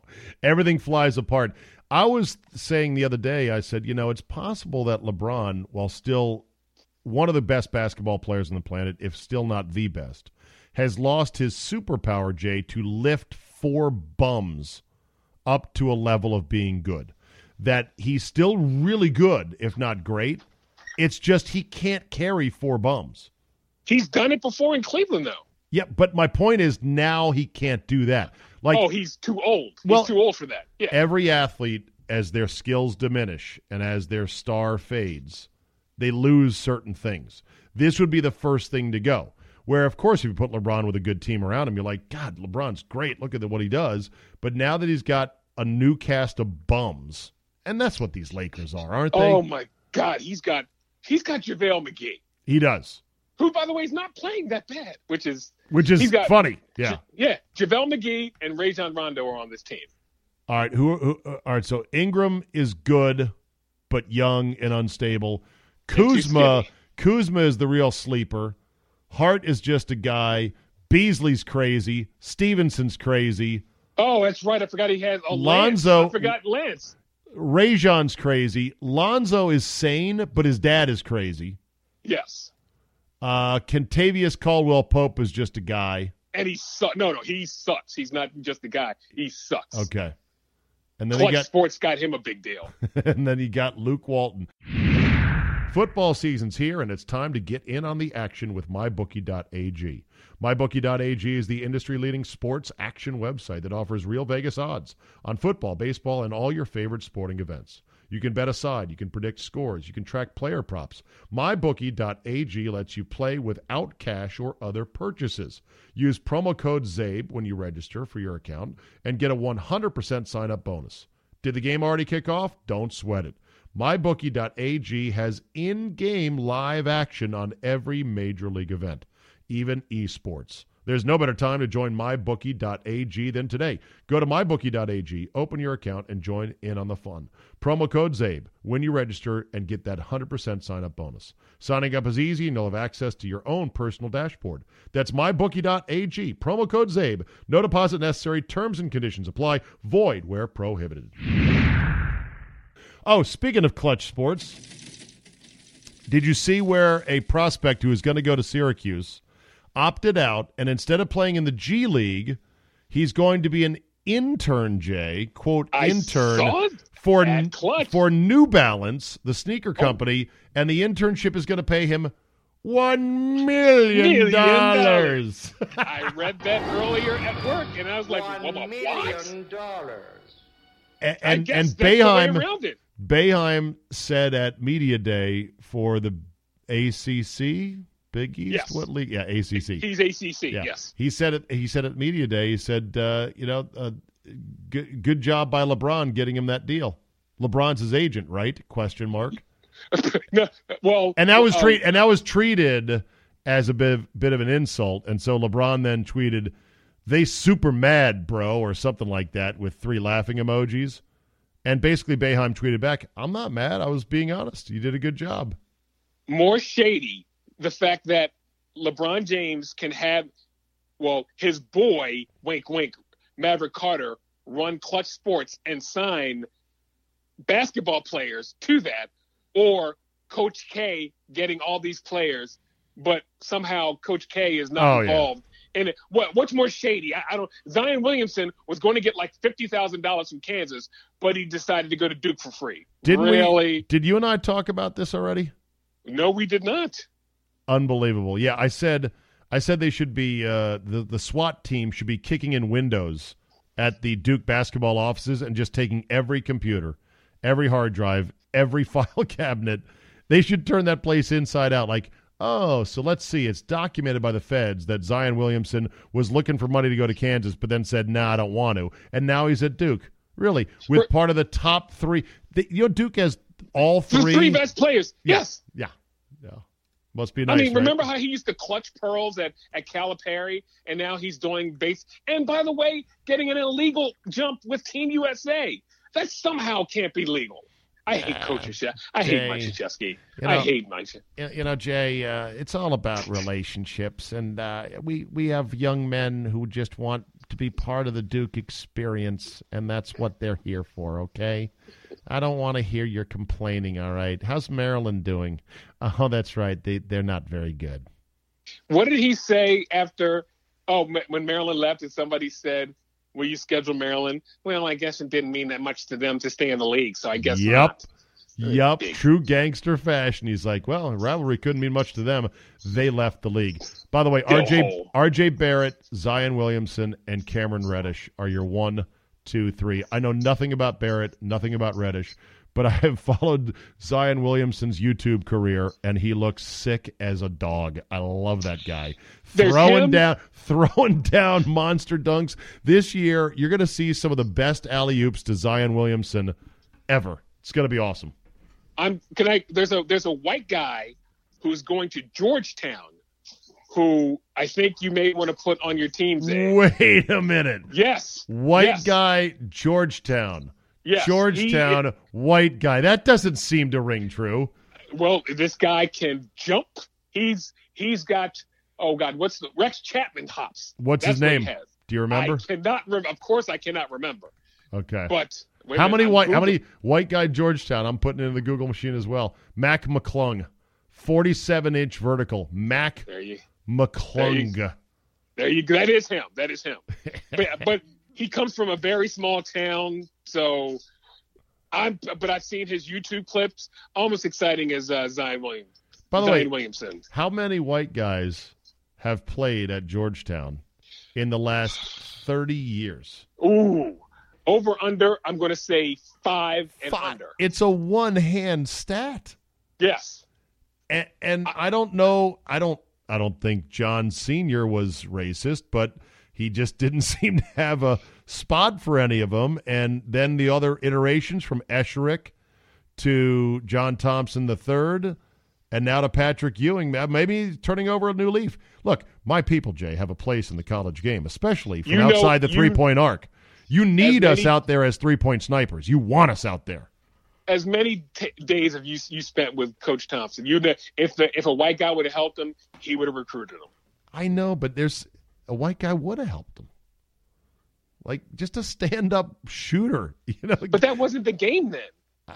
Speaker 1: Everything flies apart. I was saying the other day, I said, you know, it's possible that LeBron, while still one of the best basketball players on the planet, if still not the best, has lost his superpower, Jay, to lift four bums up to a level of being good. That he's still really good, if not great. It's just he can't carry four bums.
Speaker 2: He's done it before in Cleveland, though.
Speaker 1: Yeah, but my point is now he can't do that. Like
Speaker 2: oh, he's too old. He's
Speaker 1: Well-
Speaker 2: too old for that. Yeah.
Speaker 1: every athlete, as their skills diminish and as their star fades, they lose certain things. This would be the first thing to go. Where, of course, if you put LeBron with a good team around him, you're like, God, LeBron's great. Look at what he does. But now that he's got a new cast of bums, and that's what these Lakers are, aren't they?
Speaker 2: oh my God, he's got he's got JaVale McGee,
Speaker 1: he does,
Speaker 2: who by the way is not playing that bad, which is
Speaker 1: which is
Speaker 2: got-
Speaker 1: funny. Yeah.
Speaker 2: yeah. JaVale McGee and Rajon Rondo are on this team.
Speaker 1: All right. Who? who uh, all right. So Ingram is good, but young and unstable. Kuzma. Kuzma is the real sleeper. Hart is just a guy. Beasley's crazy. Stephenson's crazy.
Speaker 2: Oh, that's right. I forgot he has oh,
Speaker 1: Lonzo-
Speaker 2: Lance. I forgot Lance.
Speaker 1: Rajon's crazy. Lonzo is sane, but his dad is crazy.
Speaker 2: Yes,
Speaker 1: Uh, Kentavious Caldwell Pope is just a guy.
Speaker 2: and he sucks. No, no, he sucks. He's not just a guy. He sucks.
Speaker 1: Okay. And then
Speaker 2: Clutch
Speaker 1: he got
Speaker 2: Sports got him a big deal.
Speaker 1: and then he got Luke Walton. Football season's here, and it's time to get in on the action with MyBookie.ag. MyBookie.ag is the industry leading sports action website that offers real Vegas odds on football, baseball, and all your favorite sporting events. You can bet aside, you can predict scores, you can track player props. MyBookie.ag lets you play without cash or other purchases. Use promo code ZABE when you register for your account and get a 100% sign up bonus. Did the game already kick off? Don't sweat it. MyBookie.ag has in game live action on every major league event, even esports. There's no better time to join MyBookie.ag than today. Go to MyBookie.ag, open your account, and join in on the fun. Promo code ZABE when you register and get that 100% sign up bonus. Signing up is easy and you'll have access to your own personal dashboard. That's MyBookie.ag, promo code ZABE. No deposit necessary, terms and conditions apply, void where prohibited. Oh, speaking of clutch sports, did you see where a prospect who is going to go to Syracuse opted out and instead of playing in the G League, he's going to be an intern, Jay, quote,
Speaker 2: I
Speaker 1: intern for
Speaker 2: at
Speaker 1: for New Balance, the sneaker
Speaker 2: Oh.
Speaker 1: company, and the internship is going to pay him 1 million
Speaker 2: Million
Speaker 1: dollars.
Speaker 2: I read that earlier at work, and I was like,
Speaker 3: One
Speaker 2: what? what?
Speaker 3: million dollars.
Speaker 1: and
Speaker 2: I
Speaker 1: and,
Speaker 2: guess
Speaker 1: and
Speaker 2: that's the way around it.
Speaker 1: Boeheim said at media day for the ACC, Big East,
Speaker 2: Yes.
Speaker 1: what league? Yeah, ACC.
Speaker 2: He's ACC.
Speaker 1: Yeah.
Speaker 2: Yes.
Speaker 1: He said it. He said at media day. He said, uh, you know, uh, good, good job by LeBron getting him that deal. LeBron's his agent, right? Question mark.
Speaker 2: no, well,
Speaker 1: And that was
Speaker 2: um,
Speaker 1: treat and that was treated as a bit of, bit of an insult. And so LeBron then tweeted, "They super mad, bro," or something like that, with three laughing emojis. And basically, Boeheim tweeted back, "I'm not mad. I was being honest. You did a good job."
Speaker 2: more shady the fact that LeBron James can have, well, his boy, wink, wink, Maverick Carter, run Clutch Sports and sign basketball players to that, or Coach K getting all these players, but somehow Coach K is not
Speaker 1: Oh, yeah.
Speaker 2: involved. in it. what, what's more shady? I, I don't. Zion Williamson was going to get like fifty thousand dollars from Kansas, but he decided to go to Duke for free.
Speaker 1: Didn't
Speaker 2: really?
Speaker 1: we? Did you and I talk about this already?
Speaker 2: No, we did not.
Speaker 1: Unbelievable. Yeah, I said I said they should be uh, the the SWAT team should be kicking in windows at the Duke basketball offices and just taking every computer, every hard drive, every file cabinet. They should turn that place inside out. Like, oh, so let's see. It's documented by the feds that Zion Williamson was looking for money to go to Kansas, but then said, "Nah, I don't want to," and now he's at Duke. Really, with part of the top three. The, you know, Duke has all
Speaker 2: The
Speaker 1: three.
Speaker 2: three best players.
Speaker 1: Yeah,
Speaker 2: Yes.
Speaker 1: Yeah. Yeah. Must be nice.
Speaker 2: I mean,
Speaker 1: right?
Speaker 2: remember how he used to clutch pearls at, at Calipari, and now he's doing base. And by the way, getting an illegal jump with Team USA. That somehow can't be legal. I hate
Speaker 1: Ah,
Speaker 2: Coach Krzyzewski. I hate Mike
Speaker 1: Jay, you
Speaker 2: I
Speaker 1: know-
Speaker 2: hate Mike.
Speaker 1: you you know, Jay, uh, it's all about relationships, and uh, we we have young men who just want to be part of the Duke experience, and that's what they're here for. Okay, I don't want to hear your complaining. All right, how's Maryland doing? Oh, that's right, they they're not very good.
Speaker 2: What did he say after? Oh, when Maryland left, and somebody said, "Will you schedule Maryland?" Well, I guess it didn't mean that much to them to stay in the league, so I guess
Speaker 1: Yep.
Speaker 2: not.
Speaker 1: Yup, true gangster fashion. He's like, well, rivalry couldn't mean much to them. They left the league. By the way,
Speaker 2: Go
Speaker 1: RJ
Speaker 2: home.
Speaker 1: RJ Barrett, Zion Williamson, and Cameron Reddish are your one, two, three. I know nothing about Barrett, nothing about Reddish, but I have followed Zion Williamson's YouTube career, and he looks sick as a dog. I love that guy.
Speaker 2: There's
Speaker 1: throwing
Speaker 2: him.
Speaker 1: down, throwing down monster dunks. This year, you're going to see some of the best alley oops to Zion Williamson ever. It's going to be awesome.
Speaker 2: I'm can I there's a there's a white guy who's going to Georgetown who I think you may want to put on your team there.
Speaker 1: Wait a minute.
Speaker 2: Yes.
Speaker 1: White
Speaker 2: Yes.
Speaker 1: guy, Georgetown.
Speaker 2: Yes.
Speaker 1: Georgetown,
Speaker 2: He-
Speaker 1: white guy. That doesn't seem to ring true.
Speaker 2: well, this guy can jump. He's he's got oh god, what's the Rex Chapman hops.
Speaker 1: What's
Speaker 2: That's
Speaker 1: his
Speaker 2: what
Speaker 1: name?
Speaker 2: has.
Speaker 1: Do you remember?
Speaker 2: I cannot remember. Of course, I cannot remember.
Speaker 1: okay.
Speaker 2: But wait
Speaker 1: how many
Speaker 2: I'm
Speaker 1: white? How many white guy Georgetown? I'm putting it in the Google machine as well. Mac McClung, 47 inch vertical. Mac
Speaker 2: There you
Speaker 1: McClung.
Speaker 2: there you go. That is him. That is him. but, but he comes from a very small town, so I'm. But I've seen his YouTube clips. Almost exciting as uh, Zion Williams.
Speaker 1: By the
Speaker 2: Zion
Speaker 1: way,
Speaker 2: Williamson.
Speaker 1: how many white guys have played at Georgetown in the last 30 years?
Speaker 2: Ooh, over under. I'm going to say five and
Speaker 1: Fi-
Speaker 2: under.
Speaker 1: It's a one hand stat.
Speaker 2: Yes.
Speaker 1: and, and I don't know. I don't. I don't think John Senior was racist, but he just didn't seem to have a spot for any of them. And then the other iterations from Esherick to John Thompson III, and now to Patrick Ewing. Maybe turning over a new leaf. Look, my people, Jay, have a place in the college game, especially from
Speaker 2: You know-
Speaker 1: outside the three point arc. You need us out there as three point snipers. You want us out there.
Speaker 2: As many t- days have you you spent with Coach Thompson? You if the if a white guy would have helped him, he would have recruited him.
Speaker 1: I know, but there's a white guy would have helped him. Like just a stand up shooter, you know.
Speaker 2: But that wasn't the game then.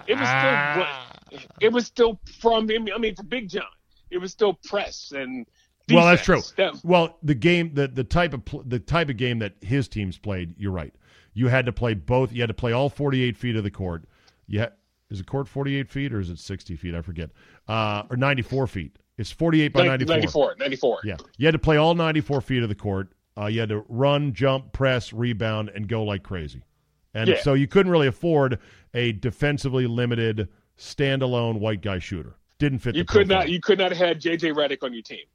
Speaker 2: It was still
Speaker 1: Ah.
Speaker 2: it was still from him. I mean, for Big John, it was still press and.
Speaker 1: well, that's true.
Speaker 2: That-
Speaker 1: well, the game, the the type of pl- the type of game that his teams played, you're right. You had to play both. You had to play all 48 feet of the court. Ha- is the court 48 feet or is it 60 feet? I forget. Uh, or 94 feet. It's 48 by 94.
Speaker 2: 94. 94.
Speaker 1: Yeah, you had to play all 94 feet of the court. Uh, you had to run, jump, press, rebound, and go like crazy. And
Speaker 2: Yeah.
Speaker 1: so you couldn't really afford a defensively limited standalone white guy shooter. Didn't fit.
Speaker 2: You
Speaker 1: the
Speaker 2: could not. You could not have had JJ Redick on your team.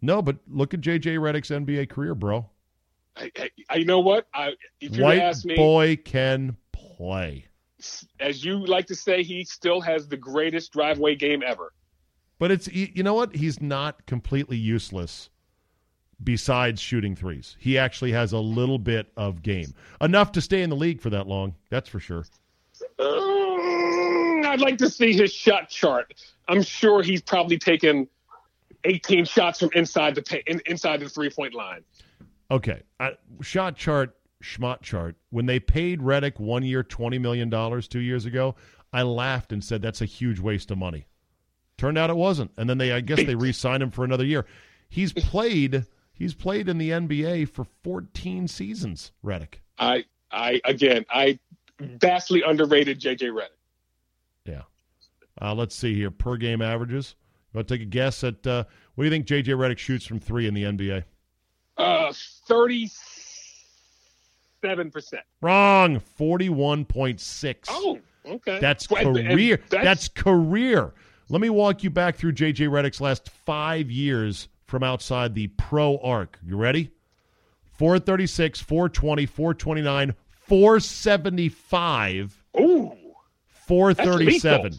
Speaker 1: No, but look at JJ Redick's NBA career, bro.
Speaker 2: I, I, I- you know what? I, if you ask me,
Speaker 1: boy can play.
Speaker 2: as you like to say, he still has the greatest driveway game ever.
Speaker 1: But it's you know what? He's not completely useless besides shooting threes. He actually has a little bit of game. Enough to stay in the league for that long. That's for sure.
Speaker 2: Mm, I'd like to see his shot chart. I'm sure he's probably taken 18 shots from inside the in, inside the three point line.
Speaker 1: Okay. I, shot chart, schmott chart. When they paid Redick one year $20 million two years ago, I laughed and said that's a huge waste of money. Turned out it wasn't. And then they I guess they re-signed him for another year. He's played he's played in the NBA for 14 seasons, Redick.
Speaker 2: I I again I vastly underrated JJ Redick.
Speaker 1: Yeah. Uh, let's see here. Per game averages. You want to take a guess at uh, what do you think JJ Redick shoots from three in the NBA?
Speaker 2: Uh, 37 percent.
Speaker 1: Wrong. Forty-one point six.
Speaker 2: Oh, okay.
Speaker 1: That's career.
Speaker 2: that's-
Speaker 1: That's career. Let me walk you back through JJ Redick's last five years from outside the pro arc. You ready? 436, 420, 429, 475,
Speaker 2: ooh,
Speaker 1: 437.
Speaker 2: lethal.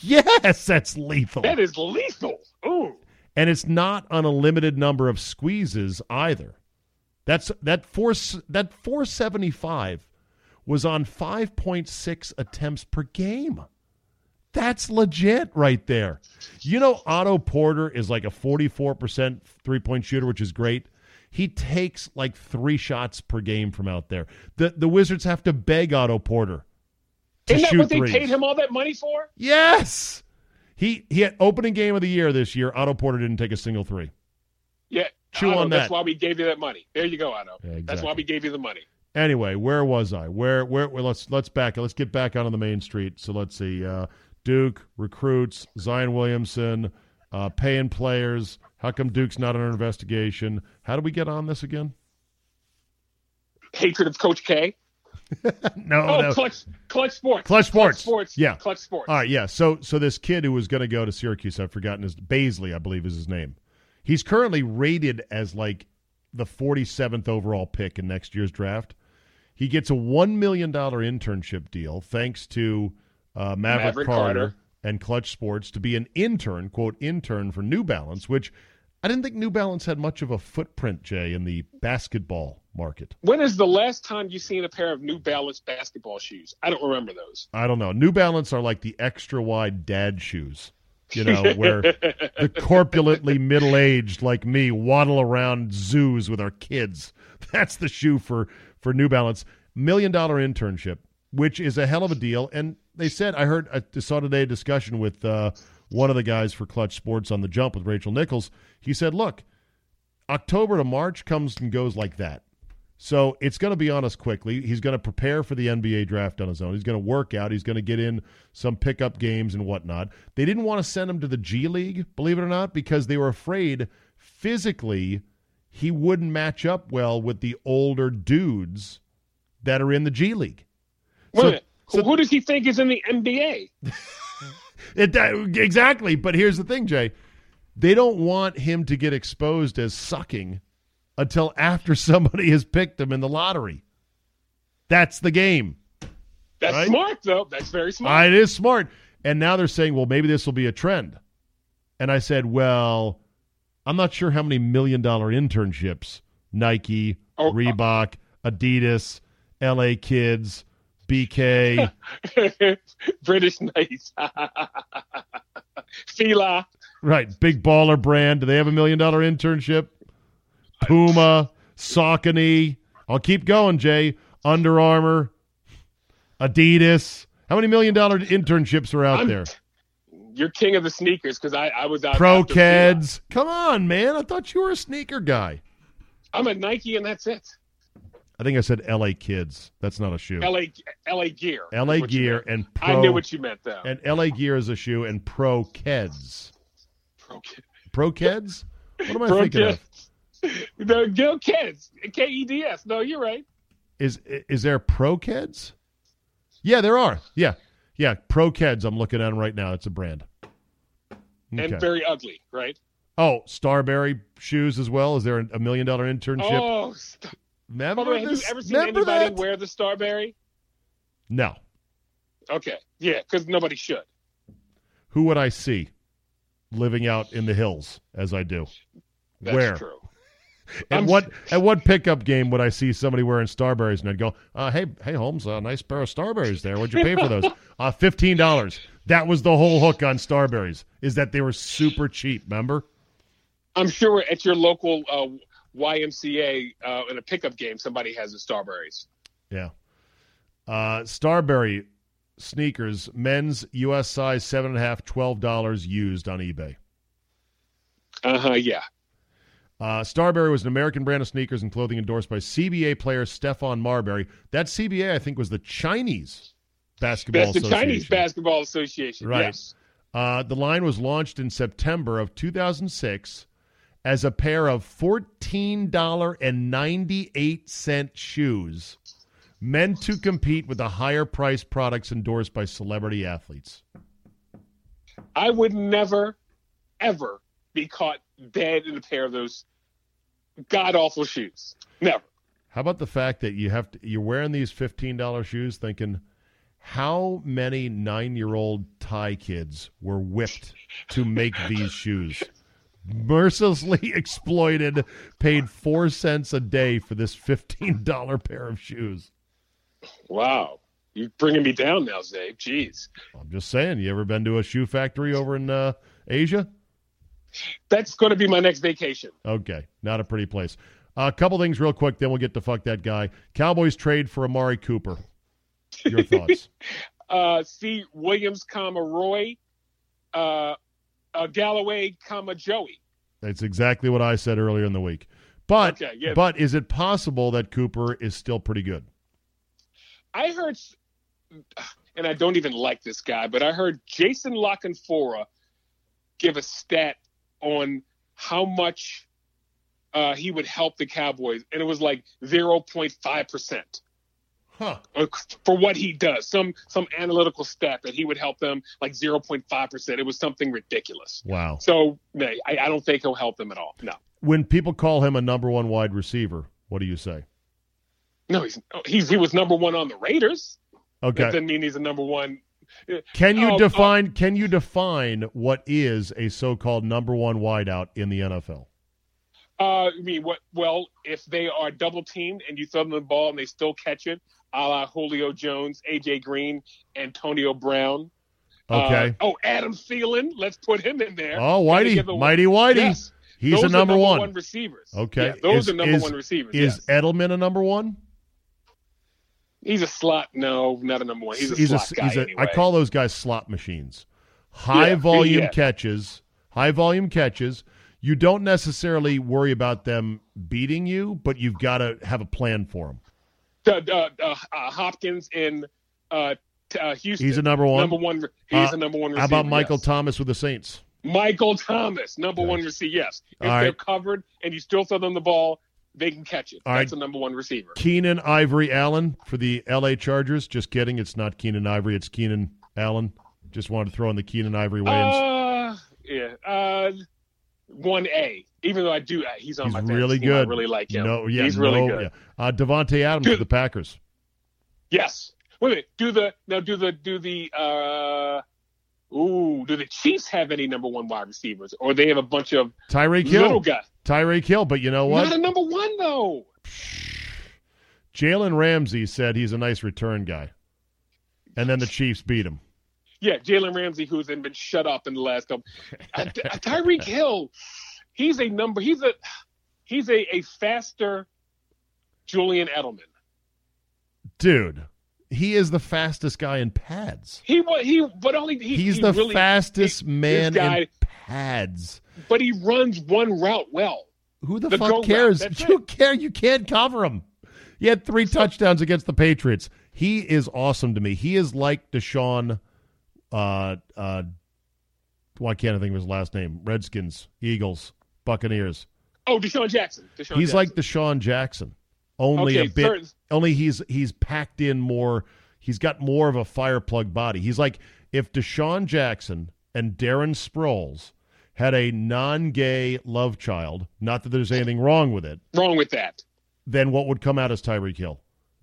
Speaker 1: Yes, that's lethal.
Speaker 2: that is lethal. Ooh,
Speaker 1: and it's not on a limited number of squeezes either. That's that four that 475 was on 5.6 attempts per game. That's legit right there. You know Otto Porter is like a 44% three-point shooter, which is great. He takes like 3 shots per game from out there. The the Wizards have to beg Otto Porter to
Speaker 2: isn't that what they paid him all that money for?
Speaker 1: Yes. He he had opening game of the year this year. Otto Porter didn't take a single three.
Speaker 2: Yeah,
Speaker 1: Chew
Speaker 2: Otto,
Speaker 1: on
Speaker 2: That's why we gave you that money. There you go, Otto.
Speaker 1: Yeah,
Speaker 2: That's why we gave you the money.
Speaker 1: Anyway, where was I? Where where? where let's let's back. Let's get back out on the main street. So let's see. Uh, Duke recruits Zion Williamson, uh, paying players. How come Duke's not under investigation? How do we get on this again?
Speaker 2: Hatred of Coach K.
Speaker 1: No,
Speaker 2: Oh,
Speaker 1: no.
Speaker 2: clutch, clutch sports.
Speaker 1: Clutch Sports.
Speaker 2: sports.
Speaker 1: Yeah.
Speaker 2: clutch sports.
Speaker 1: All right, yeah. So so this kid who was going to go to Syracuse, I've forgotten his Bazley, I believe is his name. He's currently rated as like the 47th overall pick in next year's draft. He gets a $1 million internship deal thanks to uh, Maverick,
Speaker 2: Maverick
Speaker 1: Carter,
Speaker 2: Carter.
Speaker 1: and Clutch Sports to be an intern, quote, intern for New Balance, which I didn't think New Balance had much of a footprint, Jay, in the basketball market.
Speaker 2: When is the last time you seen a pair of New Balance basketball shoes? I don't remember those.
Speaker 1: I don't know. New Balance are like the extra wide dad shoes, you know, where the corpulently middle aged like me waddle around zoos with our kids. That's the shoe for for New Balance. Million dollar internship, which is a hell of a deal. And they said I heard I saw today a discussion with uh, one of the guys for Clutch Sports on the Jump with Rachel Nichols. He said, "Look, October to March comes and goes like that." So it's going to be on us quickly. He's going to prepare for the NBA draft on his own. He's going to work out. He's going to get in some pickup games and whatnot. They didn't want to send him to the G League, believe it or not, because they were afraid physically he wouldn't match up well with the older dudes that are in the G League.
Speaker 2: Wait
Speaker 1: So- so-
Speaker 2: Who does he think is in the NBA?
Speaker 1: It, that- exactly. But here's the thing, Jay. They don't want him to get exposed as sucking until after somebody has picked them in the lottery. That's the game.
Speaker 2: That's
Speaker 1: Right?
Speaker 2: smart, though. That's very smart.
Speaker 1: Uh, it is smart. And now they're saying, well, maybe this will be a trend. And I said, well, I'm not sure how many million dollar internships Nike,
Speaker 2: Oh, uh-
Speaker 1: Reebok, Adidas, LA Kids, BK.
Speaker 2: British nice. Fila.
Speaker 1: right, big baller brand. Do they have a million dollar internship? Puma, Saucony. I'll keep going, Jay. Under Armour, Adidas. How many million dollar internships are out
Speaker 2: I'm-
Speaker 1: there?
Speaker 2: You're king of the sneakers because I, I was out.
Speaker 1: Pro
Speaker 2: after
Speaker 1: Keds. Come on, man. I thought you were a sneaker guy.
Speaker 2: I'm a Nike and that's it.
Speaker 1: I think I said LA Kids. That's not a shoe.
Speaker 2: LA LA Gear.
Speaker 1: LA Gear and Pro.
Speaker 2: I knew what you meant though.
Speaker 1: And LA Gear is a shoe and Pro Keds.
Speaker 2: Pro Ked.
Speaker 1: Pro Keds? What am I
Speaker 2: Pro
Speaker 1: thinking of?
Speaker 2: No, Gil Keds. K E D S. No, you're right.
Speaker 1: Is is there pro kids? Yeah, there are. Yeah, yeah. Pro kids. I'm looking at them right now. It's a brand. Okay.
Speaker 2: And very ugly, right?
Speaker 1: oh, Starbury shoes as well. Is there a million dollar internship?
Speaker 2: Oh, st-
Speaker 1: Remember
Speaker 2: by the way, have you ever seen
Speaker 1: Remember
Speaker 2: anybody
Speaker 1: that?
Speaker 2: wear the Starbury?
Speaker 1: No.
Speaker 2: Okay, yeah, because nobody should.
Speaker 1: Who would I see living out in the hills as I do?
Speaker 2: That's
Speaker 1: Where?
Speaker 2: true.
Speaker 1: At what at what pickup game would I see somebody wearing Starburys and I'd go, uh, "Hey, hey, Holmes, a nice pair of Starburys there. What'd you pay for those? uh, fifteen dollars." That was the whole hook on Starburys is that they were super cheap. Remember?
Speaker 2: I'm sure at your local uh, YMCA uh, in a pickup game, somebody has the Starberries.
Speaker 1: Yeah. Uh, Starbury sneakers, men's U.S. size seven and a half, twelve dollars used on eBay.
Speaker 2: Uh huh. Yeah.
Speaker 1: Uh, Starbury was an American brand of sneakers and clothing endorsed by CBA player Stephon Marbury. That CBA, I think, was the Chinese basketball
Speaker 2: That's the
Speaker 1: association.
Speaker 2: Chinese Basketball Association.
Speaker 1: Right.
Speaker 2: Yes.
Speaker 1: Uh, the line was launched in September of 2006 as a pair of $14.98 shoes meant to compete with the higher priced products endorsed by celebrity athletes.
Speaker 2: I would never, ever be caught dead in a pair of those god awful shoes. Never.
Speaker 1: How about the fact that you have to, you're wearing these $15 shoes thinking how many 9-year-old Thai kids were whipped to make these shoes? Mercilessly exploited, paid 4 cents a day for this $15 pair of shoes.
Speaker 2: Wow. You're bringing me down now, Zabe. Jeez.
Speaker 1: I'm just saying, you ever been to a shoe factory over in uh, Asia?
Speaker 2: That's going to be my next vacation.
Speaker 1: Okay, not a pretty place. A couple things real quick, then we'll get to fuck that guy. Cowboys trade for Amari Cooper. Your thoughts?
Speaker 2: Uh, C. Williams, comma Roy, uh, uh, Galloway, comma Joey.
Speaker 1: That's exactly what I said earlier in the week. But
Speaker 2: Okay, yeah.
Speaker 1: but is it possible that Cooper is still pretty good?
Speaker 2: I heard, and I don't even like this guy, but I heard Jason La Canfora give a stat on how much uh, he would help the Cowboys, and it was like 0.5 percent
Speaker 1: Huh.
Speaker 2: for what he does. Some some analytical stat that he would help them like 0.5 percent. It was something ridiculous.
Speaker 1: Wow.
Speaker 2: So no, I, I don't think he'll help them at all. No,
Speaker 1: When people call him a number one wide receiver, what do you say?
Speaker 2: no, he's he's he was number one on the Raiders. Okay. That
Speaker 1: Okay.
Speaker 2: doesn't mean he's a number one.
Speaker 1: Can you
Speaker 2: Oh,
Speaker 1: define can you define what is a so-called number one wideout in the NFL?
Speaker 2: Uh, I mean, what? Well, if they are double teamed and you throw them the ball and they still catch it, a la Julio Jones, AJ Green, Antonio Brown.
Speaker 1: Okay.
Speaker 2: Uh, oh, Adam Thielen. Let's put him in there.
Speaker 1: oh, Whitey, mighty Whitey.
Speaker 2: Yes.
Speaker 1: He's
Speaker 2: those
Speaker 1: a
Speaker 2: are
Speaker 1: number, one.
Speaker 2: one receivers.
Speaker 1: Okay.
Speaker 2: Yeah, those
Speaker 1: Is-
Speaker 2: are number
Speaker 1: is-
Speaker 2: one receivers.
Speaker 1: Is
Speaker 2: yes.
Speaker 1: Edelman a number one?
Speaker 2: He's a slot. No, not a number one. He's a slot guy
Speaker 1: he's a-
Speaker 2: anyway.
Speaker 1: I call those guys slot machines. High
Speaker 2: Yeah,
Speaker 1: volume
Speaker 2: yeah.
Speaker 1: catches, high volume catches. You don't necessarily worry about them beating you, but you've got to have a plan for them.
Speaker 2: uh, uh, Hopkins in uh, uh, Houston.
Speaker 1: He's a number one.
Speaker 2: Number one. He's a number one.
Speaker 1: How about Michael
Speaker 2: yes.
Speaker 1: Thomas with the Saints?
Speaker 2: Michael Thomas, number
Speaker 1: Okay.
Speaker 2: one receiver. Yes, if
Speaker 1: All
Speaker 2: they're
Speaker 1: right.
Speaker 2: covered and you still throw them the ball, they can catch it.
Speaker 1: All
Speaker 2: That's
Speaker 1: right.
Speaker 2: a number one receiver.
Speaker 1: Keenan Ivory Allen for the L.A. Chargers. Just kidding. It's not Keenan Ivory. It's Keenan Allen. Just wanted to throw in the Keenan Ivory Wayans.
Speaker 2: Uh, yeah. Uh, one A. Even though I do, uh, he's on
Speaker 1: He's
Speaker 2: my
Speaker 1: really
Speaker 2: team.
Speaker 1: good.
Speaker 2: I really like him.
Speaker 1: No, yeah,
Speaker 2: he's really good.
Speaker 1: Yeah. Uh, Davante Adams for the Packers.
Speaker 2: Yes. Wait a minute. Do the now? Do the do the uh? Ooh, do the Chiefs have any number one wide receivers, or they have a bunch of
Speaker 1: Tyreek
Speaker 2: little
Speaker 1: Hill.
Speaker 2: guys?
Speaker 1: Tyreek Hill. But you know what?
Speaker 2: Not a number one though.
Speaker 1: Jalen Ramsey said he's a nice return guy. And then the Chiefs beat him.
Speaker 2: Yeah, Jalen Ramsey, who's been shut up in the last couple. Uh, Tyreek Hill, he's a number. He's a he's a, a faster Julian Edelman.
Speaker 1: Dude, he is the fastest guy in pads.
Speaker 2: He was he, but only he,
Speaker 1: He's
Speaker 2: he
Speaker 1: the
Speaker 2: really-
Speaker 1: fastest man
Speaker 2: guy,
Speaker 1: in pads.
Speaker 2: but he runs one route well.
Speaker 1: Who the,
Speaker 2: The
Speaker 1: fuck cares? You
Speaker 2: it.
Speaker 1: care? You can't cover him. He had three touchdowns against the Patriots. He is awesome to me. He is like DeSean. Uh, uh, why can't I think of his last name? Redskins, Eagles, Buccaneers.
Speaker 2: Oh, DeSean Jackson. DeSean
Speaker 1: He's
Speaker 2: Jackson.
Speaker 1: like DeSean Jackson. Only
Speaker 2: Okay,
Speaker 1: a bit.
Speaker 2: third-
Speaker 1: Only he's he's packed in more. He's got more of a fireplug body. He's like if DeSean Jackson and Darren Sproles had a non-gay love child. Not that there's anything wrong with it.
Speaker 2: Wrong with that.
Speaker 1: Then what would come out as Tyreek Hill?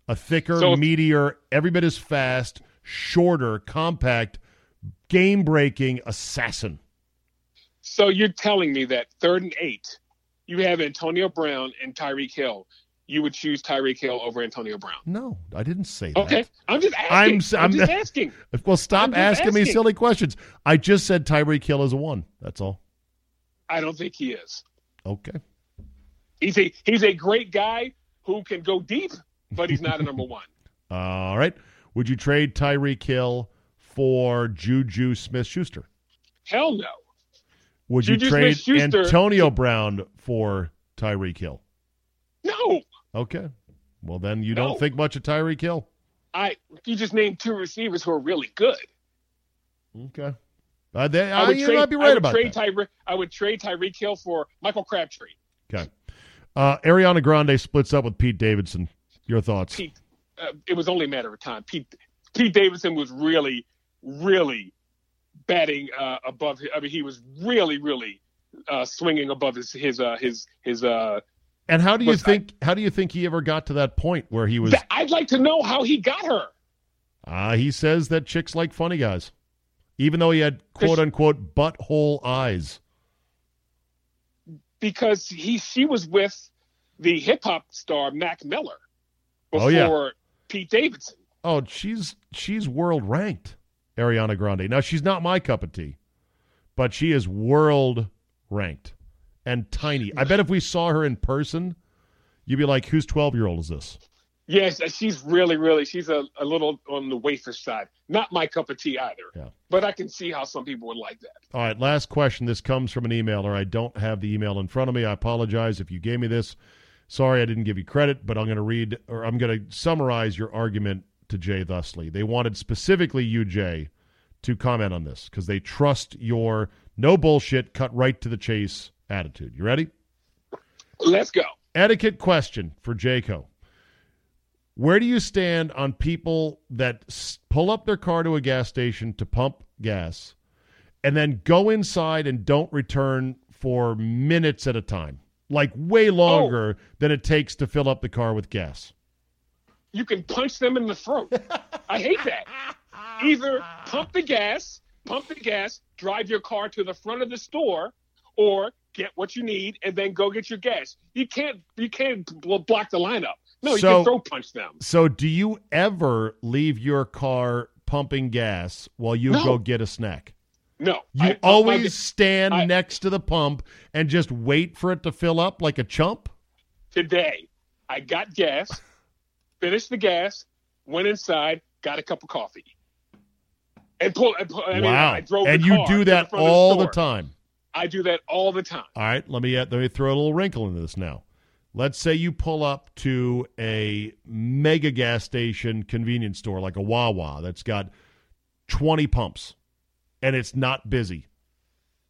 Speaker 1: A thicker,
Speaker 2: So-
Speaker 1: meatier, every bit as fast, shorter, compact, game-breaking assassin.
Speaker 2: So you're telling me that third and eight, you have Antonio Brown and Tyreek Hill. You would choose Tyreek Hill over Antonio Brown.
Speaker 1: No, I didn't say that.
Speaker 2: Okay, I'm just asking.
Speaker 1: I'm
Speaker 2: I'm,
Speaker 1: I'm-
Speaker 2: just asking.
Speaker 1: Well, stop
Speaker 2: I'm
Speaker 1: asking me silly questions. I just said Tyreek Hill is a one. That's all.
Speaker 2: I don't think he is.
Speaker 1: Okay.
Speaker 2: He's a he's a great guy who can go deep, but he's not a number one.
Speaker 1: All right. Would you trade Tyreek Hill for Juju Smith Schuster?
Speaker 2: Hell no.
Speaker 1: Would you trade Antonio Brown for Tyreek Hill?
Speaker 2: No.
Speaker 1: Okay. Well, then you don't think much of Tyreek Hill.
Speaker 2: I you just named two receivers who are really good.
Speaker 1: Okay. Uh, they,
Speaker 2: I
Speaker 1: uh,
Speaker 2: would
Speaker 1: you
Speaker 2: trade,
Speaker 1: might be
Speaker 2: I
Speaker 1: right
Speaker 2: would
Speaker 1: about
Speaker 2: trade
Speaker 1: that.
Speaker 2: Tyre- I would trade Tyreek Hill for Michael Crabtree.
Speaker 1: okay. Uh, Ariana Grande splits up with Pete Davidson. Your thoughts?
Speaker 2: Pete, uh, it was only a matter of time. Pete Pete Davidson was really, really batting uh, above. I mean, he was really, really uh, swinging above his his uh, his his. Uh,
Speaker 1: And how do you
Speaker 2: Look, I-
Speaker 1: think? how do you think he ever got to that point where he was?
Speaker 2: I'd like to know how he got her.
Speaker 1: Uh, he says that chicks like funny guys, even though he had quote unquote butthole eyes.
Speaker 2: because he she was with the hip hop star Mac Miller before
Speaker 1: Oh, yeah.
Speaker 2: Pete Davidson.
Speaker 1: Oh, she's she's world ranked, Ariana Grande. Now she's not my cup of tea, but she is world ranked and tiny. I bet if we saw her in person, you'd be like, "Whose twelve year old is this?"
Speaker 2: Yes, she's really, really she's a, a little on the waifish side. Not my cup of tea either.
Speaker 1: Yeah.
Speaker 2: But I can see how some people would like that.
Speaker 1: All right, last question. This comes from an emailer. I don't have the email in front of me. I apologize if you gave me this. Sorry, I didn't give you credit, but I'm going to read or I'm going to summarize your argument to Jay thusly. They wanted specifically you, Jay, to comment on this because they trust your no bullshit, cut right to the chase attitude. You ready?
Speaker 2: Let's go.
Speaker 1: Etiquette question for Jayco. Where do you stand on people that s- pull up their car to a gas station to pump gas and then go inside and don't return for minutes at a time? Like way oh. longer than it takes to fill up the car with gas.
Speaker 2: You can punch them in the throat. I hate that. Either pump the gas, pump the gas, drive your car to the front of the store, or get what you need and then go get your gas. You can't you can't bl- block the lineup. No, you
Speaker 1: So-
Speaker 2: can throw punch them.
Speaker 1: So, do you ever leave your car pumping gas while you
Speaker 2: No.
Speaker 1: go get a snack?
Speaker 2: No,
Speaker 1: You
Speaker 2: I
Speaker 1: always
Speaker 2: ga-
Speaker 1: stand
Speaker 2: I-
Speaker 1: next to the pump and just wait for it to fill up like a chump?
Speaker 2: today. I got gas, finished the gas, went inside, got a cup of coffee, and pull. And pull I mean,
Speaker 1: wow.
Speaker 2: I drove
Speaker 1: and
Speaker 2: the
Speaker 1: you do that all the
Speaker 2: store.
Speaker 1: time.
Speaker 2: I do that all the time.
Speaker 1: All right, let me uh, let me throw a little wrinkle into this now. Let's say you pull up to a mega gas station convenience store like a Wawa that's got 20 pumps and it's not busy.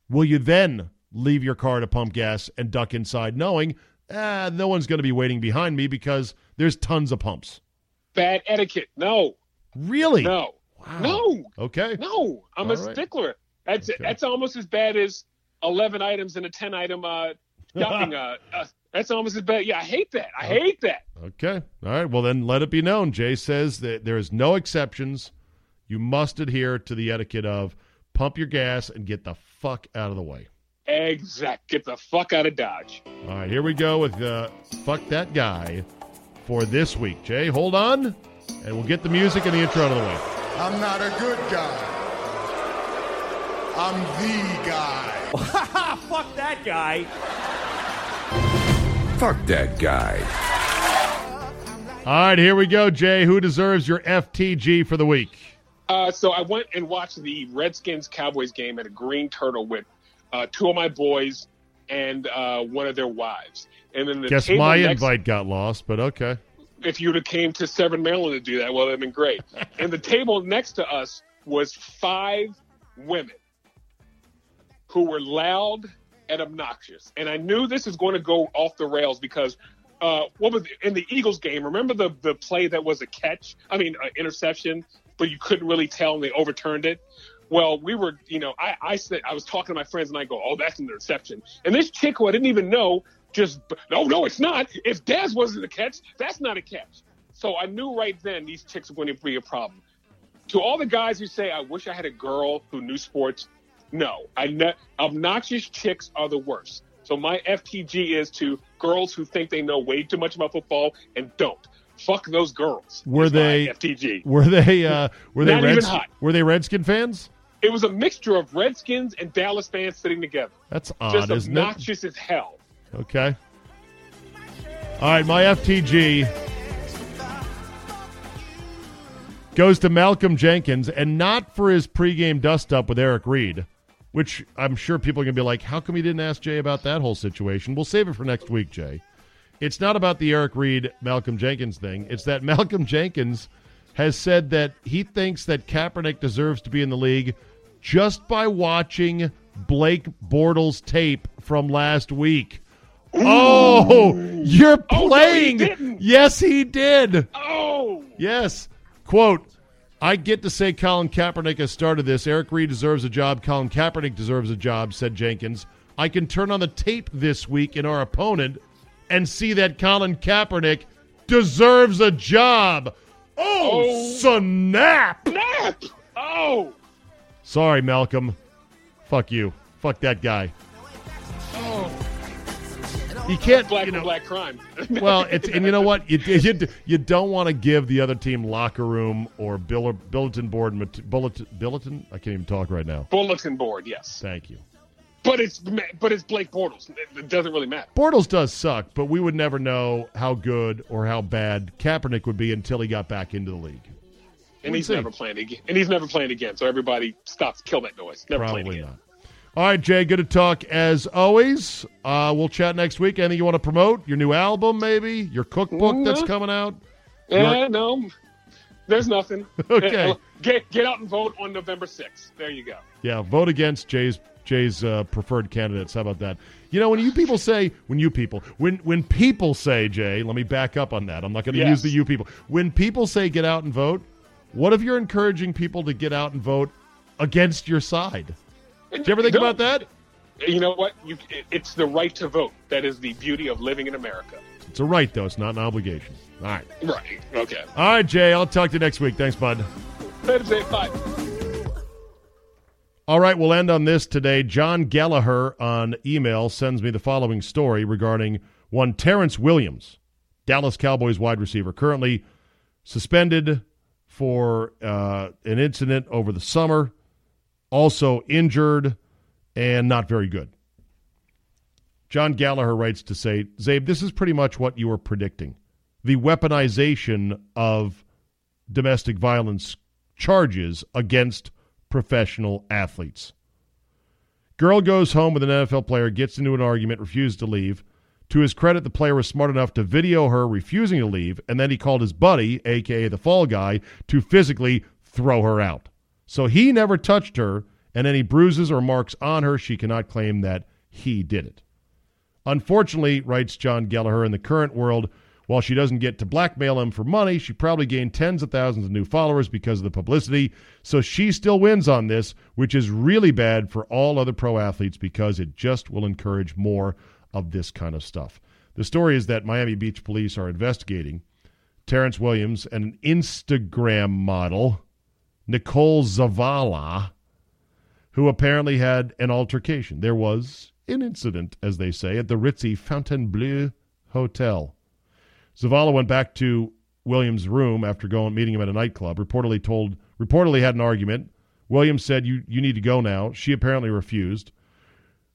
Speaker 1: Will you then leave your car to pump gas and duck inside knowing ah, no one's going to be waiting behind me because there's tons of pumps?
Speaker 2: Bad etiquette. No,
Speaker 1: Really?
Speaker 2: no,
Speaker 1: Wow.
Speaker 2: no,
Speaker 1: Okay.
Speaker 2: no. I'm
Speaker 1: All
Speaker 2: a
Speaker 1: right.
Speaker 2: stickler. That's
Speaker 1: Okay.
Speaker 2: that's almost as bad as 11 items in a 10 item uh, shopping. uh, uh, that's almost as bad. Yeah, I hate that. I hate that.
Speaker 1: Okay. All right. Well, then let it be known. Jay says that there is no exceptions. You must adhere to the etiquette of pump your gas and get the fuck out of the way.
Speaker 2: Exact. Get the fuck out of Dodge.
Speaker 1: All right. Here we go with uh, fuck that guy for this week. Jay, hold on, and we'll get the music and the intro out of the way.
Speaker 3: I'm not a good guy. I'm the guy.
Speaker 4: Fuck that guy.
Speaker 5: Fuck that guy.
Speaker 1: All right. Here we go, Jay. Who deserves your FTG for the week?
Speaker 2: Uh, so I went and watched the Redskins Cowboys game at a Green Turtle with uh, two of my boys and uh, one of their wives. And then the
Speaker 1: Guess
Speaker 2: table
Speaker 1: my
Speaker 2: next,
Speaker 1: invite got lost, but okay.
Speaker 2: If you'd have came to Severn, Maryland to do that, well, it'd been great. and the table next to us was five women who were loud and obnoxious. And I knew this was going to go off the rails because uh, what was in the Eagles game? Remember the the play that was a catch? I mean, an interception, but you couldn't really tell, and they overturned it. Well, we were, you know, I, I said I was talking to my friends, and I go, "Oh, that's an interception." And this chick who I didn't even know just, no, no, it's not. If Dez wasn't a catch, that's not a catch. So I knew right then these chicks were going to be a problem. To all the guys who say, "I wish I had a girl who knew sports," no, I ne- obnoxious chicks are the worst. So my FTG is to girls who think they know way too much about football and don't. Fuck those girls.
Speaker 1: Were they
Speaker 2: FTG?
Speaker 1: Were they uh, were they
Speaker 2: Not
Speaker 1: Reds-
Speaker 2: even hot.
Speaker 1: were they Redskin fans?
Speaker 2: It was a mixture of Redskins and Dallas fans sitting together.
Speaker 1: That's odd,
Speaker 2: Just
Speaker 1: isn't it?
Speaker 2: obnoxious as hell.
Speaker 1: Okay. All right, my FTG goes to Malcolm Jenkins, and not for his pregame dust up with Eric Reid, which I'm sure people are going to be like, how come you didn't ask Jay about that whole situation? We'll save it for next week, Jay. It's not about the Eric Reid Malcolm Jenkins thing. It's that Malcolm Jenkins has said that he thinks that Kaepernick deserves to be in the league just by watching Blake Bortles tape from last week. Oh, you're
Speaker 2: Oh, no, he
Speaker 1: playing. yes, he did.
Speaker 2: Oh,
Speaker 1: Yes. Quote, I get to say Colin Kaepernick has started this. Eric Reid deserves a job. Colin Kaepernick deserves a job, said Jenkins. I can turn on the tape this week in our opponent and see that Colin Kaepernick deserves a job. Oh,
Speaker 2: Oh.
Speaker 1: snap.
Speaker 2: snap! Oh,
Speaker 1: Sorry, Malcolm. Fuck you. Fuck that guy. You can't,
Speaker 2: black
Speaker 1: you know,
Speaker 2: black crime.
Speaker 1: well, it's and you know what you you, you don't want to give the other team locker room or bill, bulletin board bulletin bulletin. I can't even talk right now.
Speaker 2: bulletin board, yes,
Speaker 1: Thank you.
Speaker 2: but it's but it's Blake Bortles. It, doesn't really matter.
Speaker 1: Bortles does suck, but we would never know how good or how bad Kaepernick would be until he got back into the league.
Speaker 2: And he's never playing again. And he's never playing again. So everybody stops. Kill that noise. Never playing
Speaker 1: Probably
Speaker 2: again.
Speaker 1: not. All right, Jay. Good to talk as always. Uh, we'll chat next week. Anything you want to promote? Your new album, maybe? Your cookbook that's
Speaker 2: Mhm.
Speaker 1: coming out?
Speaker 2: Yeah, no, there's nothing.
Speaker 1: Okay.
Speaker 2: Get get out and vote on November sixth. There you go.
Speaker 1: Yeah, vote against Jay's Jay's uh, preferred candidates. How about that? You know, when you people say, when you people, when when people say, Jay, let me back up on that. I'm not going to
Speaker 2: Yes.
Speaker 1: use the you people. When people say get out and vote, what if you're encouraging people to get out and vote against your side? Did you ever think
Speaker 2: No.
Speaker 1: about that?
Speaker 2: You know what? You, it, it's the right to vote. That is the beauty of living in America.
Speaker 1: It's a right, though. It's not an obligation. All right.
Speaker 2: Right. Okay.
Speaker 1: All right, Jay. I'll talk to you next week. Thanks, bud.
Speaker 2: That's it. Bye.
Speaker 1: All right, we'll end on this today. John Gallagher on email sends me the following story regarding one Terrance Williams, Dallas Cowboys wide receiver, currently suspended for uh, an incident over the summer, also injured and not very good. John Gallagher writes to say, Zabe, this is pretty much what you were predicting. The weaponization of domestic violence charges against professional athletes. Girl goes home with an NFL player, gets into an argument, refuses to leave. To his credit, the player was smart enough to video her refusing to leave, and then he called his buddy, aka the fall guy, to physically throw her out. So he never touched her, and any bruises or marks on her, she cannot claim that he did it. Unfortunately, writes John Gallagher, in the current world, while she doesn't get to blackmail him for money, she probably gained tens of thousands of new followers because of the publicity. So she still wins on this, which is really bad for all other pro athletes because it just will encourage more of this kind of stuff. The story is that Miami Beach police are investigating Terrance Williams an Instagram model, Nicole Zavala, who apparently had an altercation. There was an incident, as they say, at the ritzy Fontainebleau Hotel. Zavala went back to Williams' room after going meeting him at a nightclub. Reportedly told reportedly had an argument. Williams said, "You you need to go now." She apparently refused.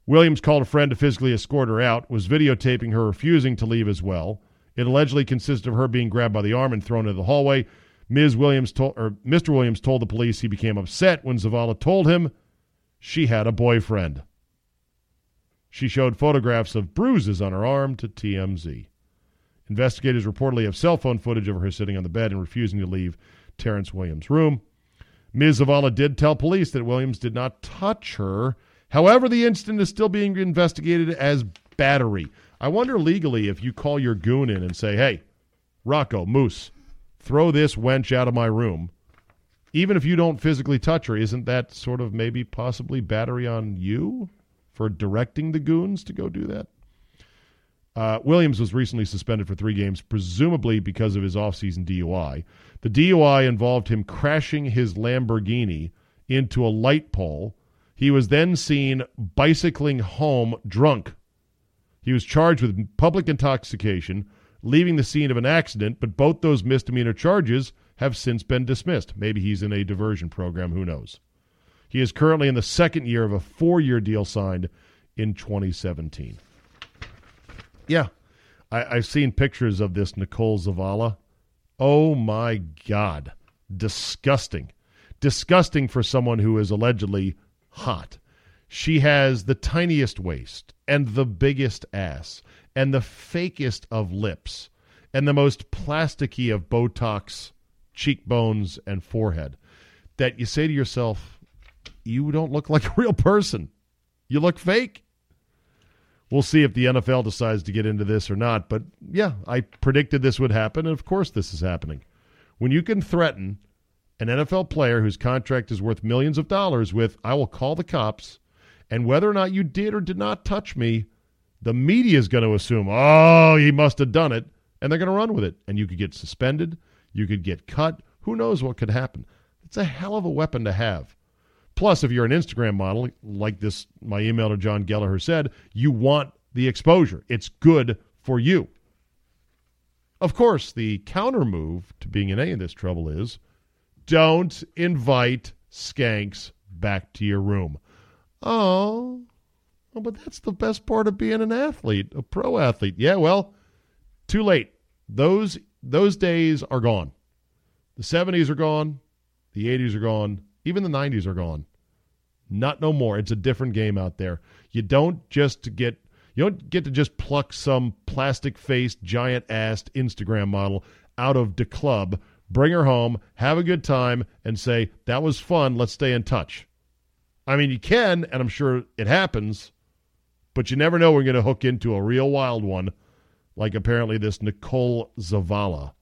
Speaker 1: Williams called a friend to physically escort her out. Was videotaping her refusing to leave as well. It allegedly consisted of her being grabbed by the arm and thrown into the hallway. Ms. Williams told or Mr. Williams told the police he became upset when Zavala told him she had a boyfriend. She showed photographs of bruises on her arm to TMZ. Investigators reportedly have cell phone footage of her sitting on the bed and refusing to leave Terrance Williams' room. Ms. Zavala did tell police that Williams did not touch her. However, the incident is still being investigated as battery. I wonder legally if you call your goon in and say, "Hey, Rocco Moose, throw this wench out of my room." Even if you don't physically touch her, isn't that sort of maybe possibly battery on you for directing the goons to go do that? Uh, Williams was recently suspended for three games, presumably because of his offseason DUI. The DUI involved him crashing his Lamborghini into a light pole. He was then seen bicycling home drunk. He was charged with public intoxication, leaving the scene of an accident, but both those misdemeanor charges have since been dismissed. Maybe he's in a diversion program, who knows. He is currently in the second year of a four year deal signed in 2017. Yeah, I, have seen pictures of this Nicole Zavala. Oh my God. Disgusting. Disgusting for someone who is allegedly hot. She has the tiniest waist and the biggest ass and the fakest of lips and the most plasticky of Botox cheekbones and forehead that you say to yourself, you don't look like a real person. You look fake. We'll see if the NFL decides to get into this or not. But yeah, I predicted this would happen, and of course this is happening. When you can threaten an NFL player whose contract is worth millions of dollars with, I will call the cops, and whether or not you did or did not touch me, the media is going to assume, oh, he must have done it, and they're going to run with it. And you could get suspended, you could get cut. Who knows what could happen? It's a hell of a weapon to have. Plus, if you're an Instagram model, like this, my email to John Gallagher said, you want the exposure. It's good for you. Of course, the counter move to being in any of this trouble is don't invite skanks back to your room. Oh, oh, but that's the best part of being an athlete, a pro athlete. Yeah, well, too late. Those those days are gone. The 70s are gone. The 80s are gone. Even the 90s are gone. Not no more. It's a different game out there. You don't just get you don't get to just pluck some plastic faced, giant assed Instagram model out of the club, bring her home, have a good time, and say, That was fun, let's stay in touch. I mean you can, and I'm sure it happens, but you never know when you're gonna hook into a real wild one, like apparently this Nicole Zavala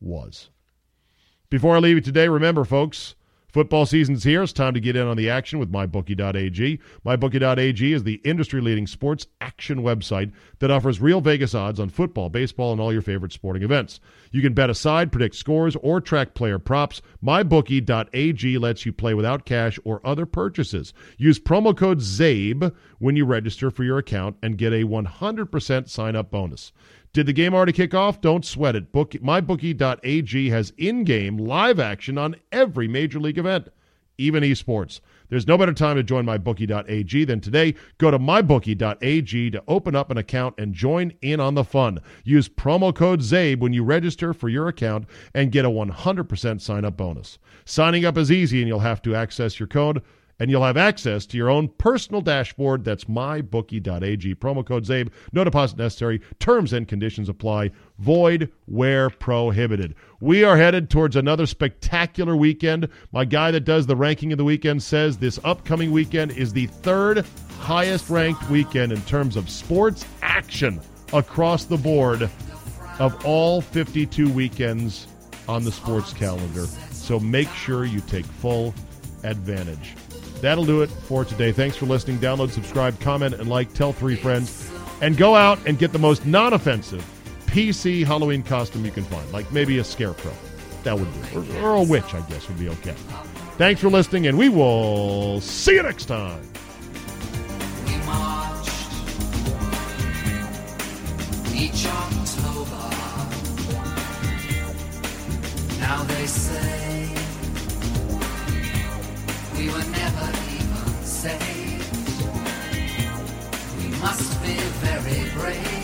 Speaker 1: was. Before I leave you today, remember folks, Football season's here. It's time to get in on the action with MyBookie.ag. MyBookie.ag is the industry leading sports action website that offers real Vegas odds on football, baseball, and all your favorite sporting events. You can bet aside, predict scores, or track player props. MyBookie.ag lets you play without cash or other purchases. Use promo code ZABE when you register for your account and get a 100% sign up bonus. Did the game already kick off? Don't sweat it. Book, MyBookie.ag has in game live action on every major league event, even esports. There's no better time to join MyBookie.ag than today. Go to MyBookie.ag to open up an account and join in on the fun. Use promo code ZABE when you register for your account and get a 100% sign up bonus. Signing up is easy and you'll have to access your code and you'll have access to your own personal dashboard. That's mybookie.ag. Promo code ZABE. No deposit necessary. Terms and conditions apply. Void where prohibited. We are headed towards another spectacular weekend. My guy that does the ranking of the weekend says this upcoming weekend is the third highest ranked weekend in terms of sports action across the board of all 52 weekends on the sports calendar. So make sure you take full advantage. That'll do it for today. Thanks for listening. Download, subscribe, comment, and like. Tell three friends. And go out and get the most non offensive PC Halloween costume you can find, like maybe a scarecrow. That would be, or, or a witch, I guess, would be okay. Thanks for listening, and we will see you next time. each October. Now they say we were never even saved. We must be very brave.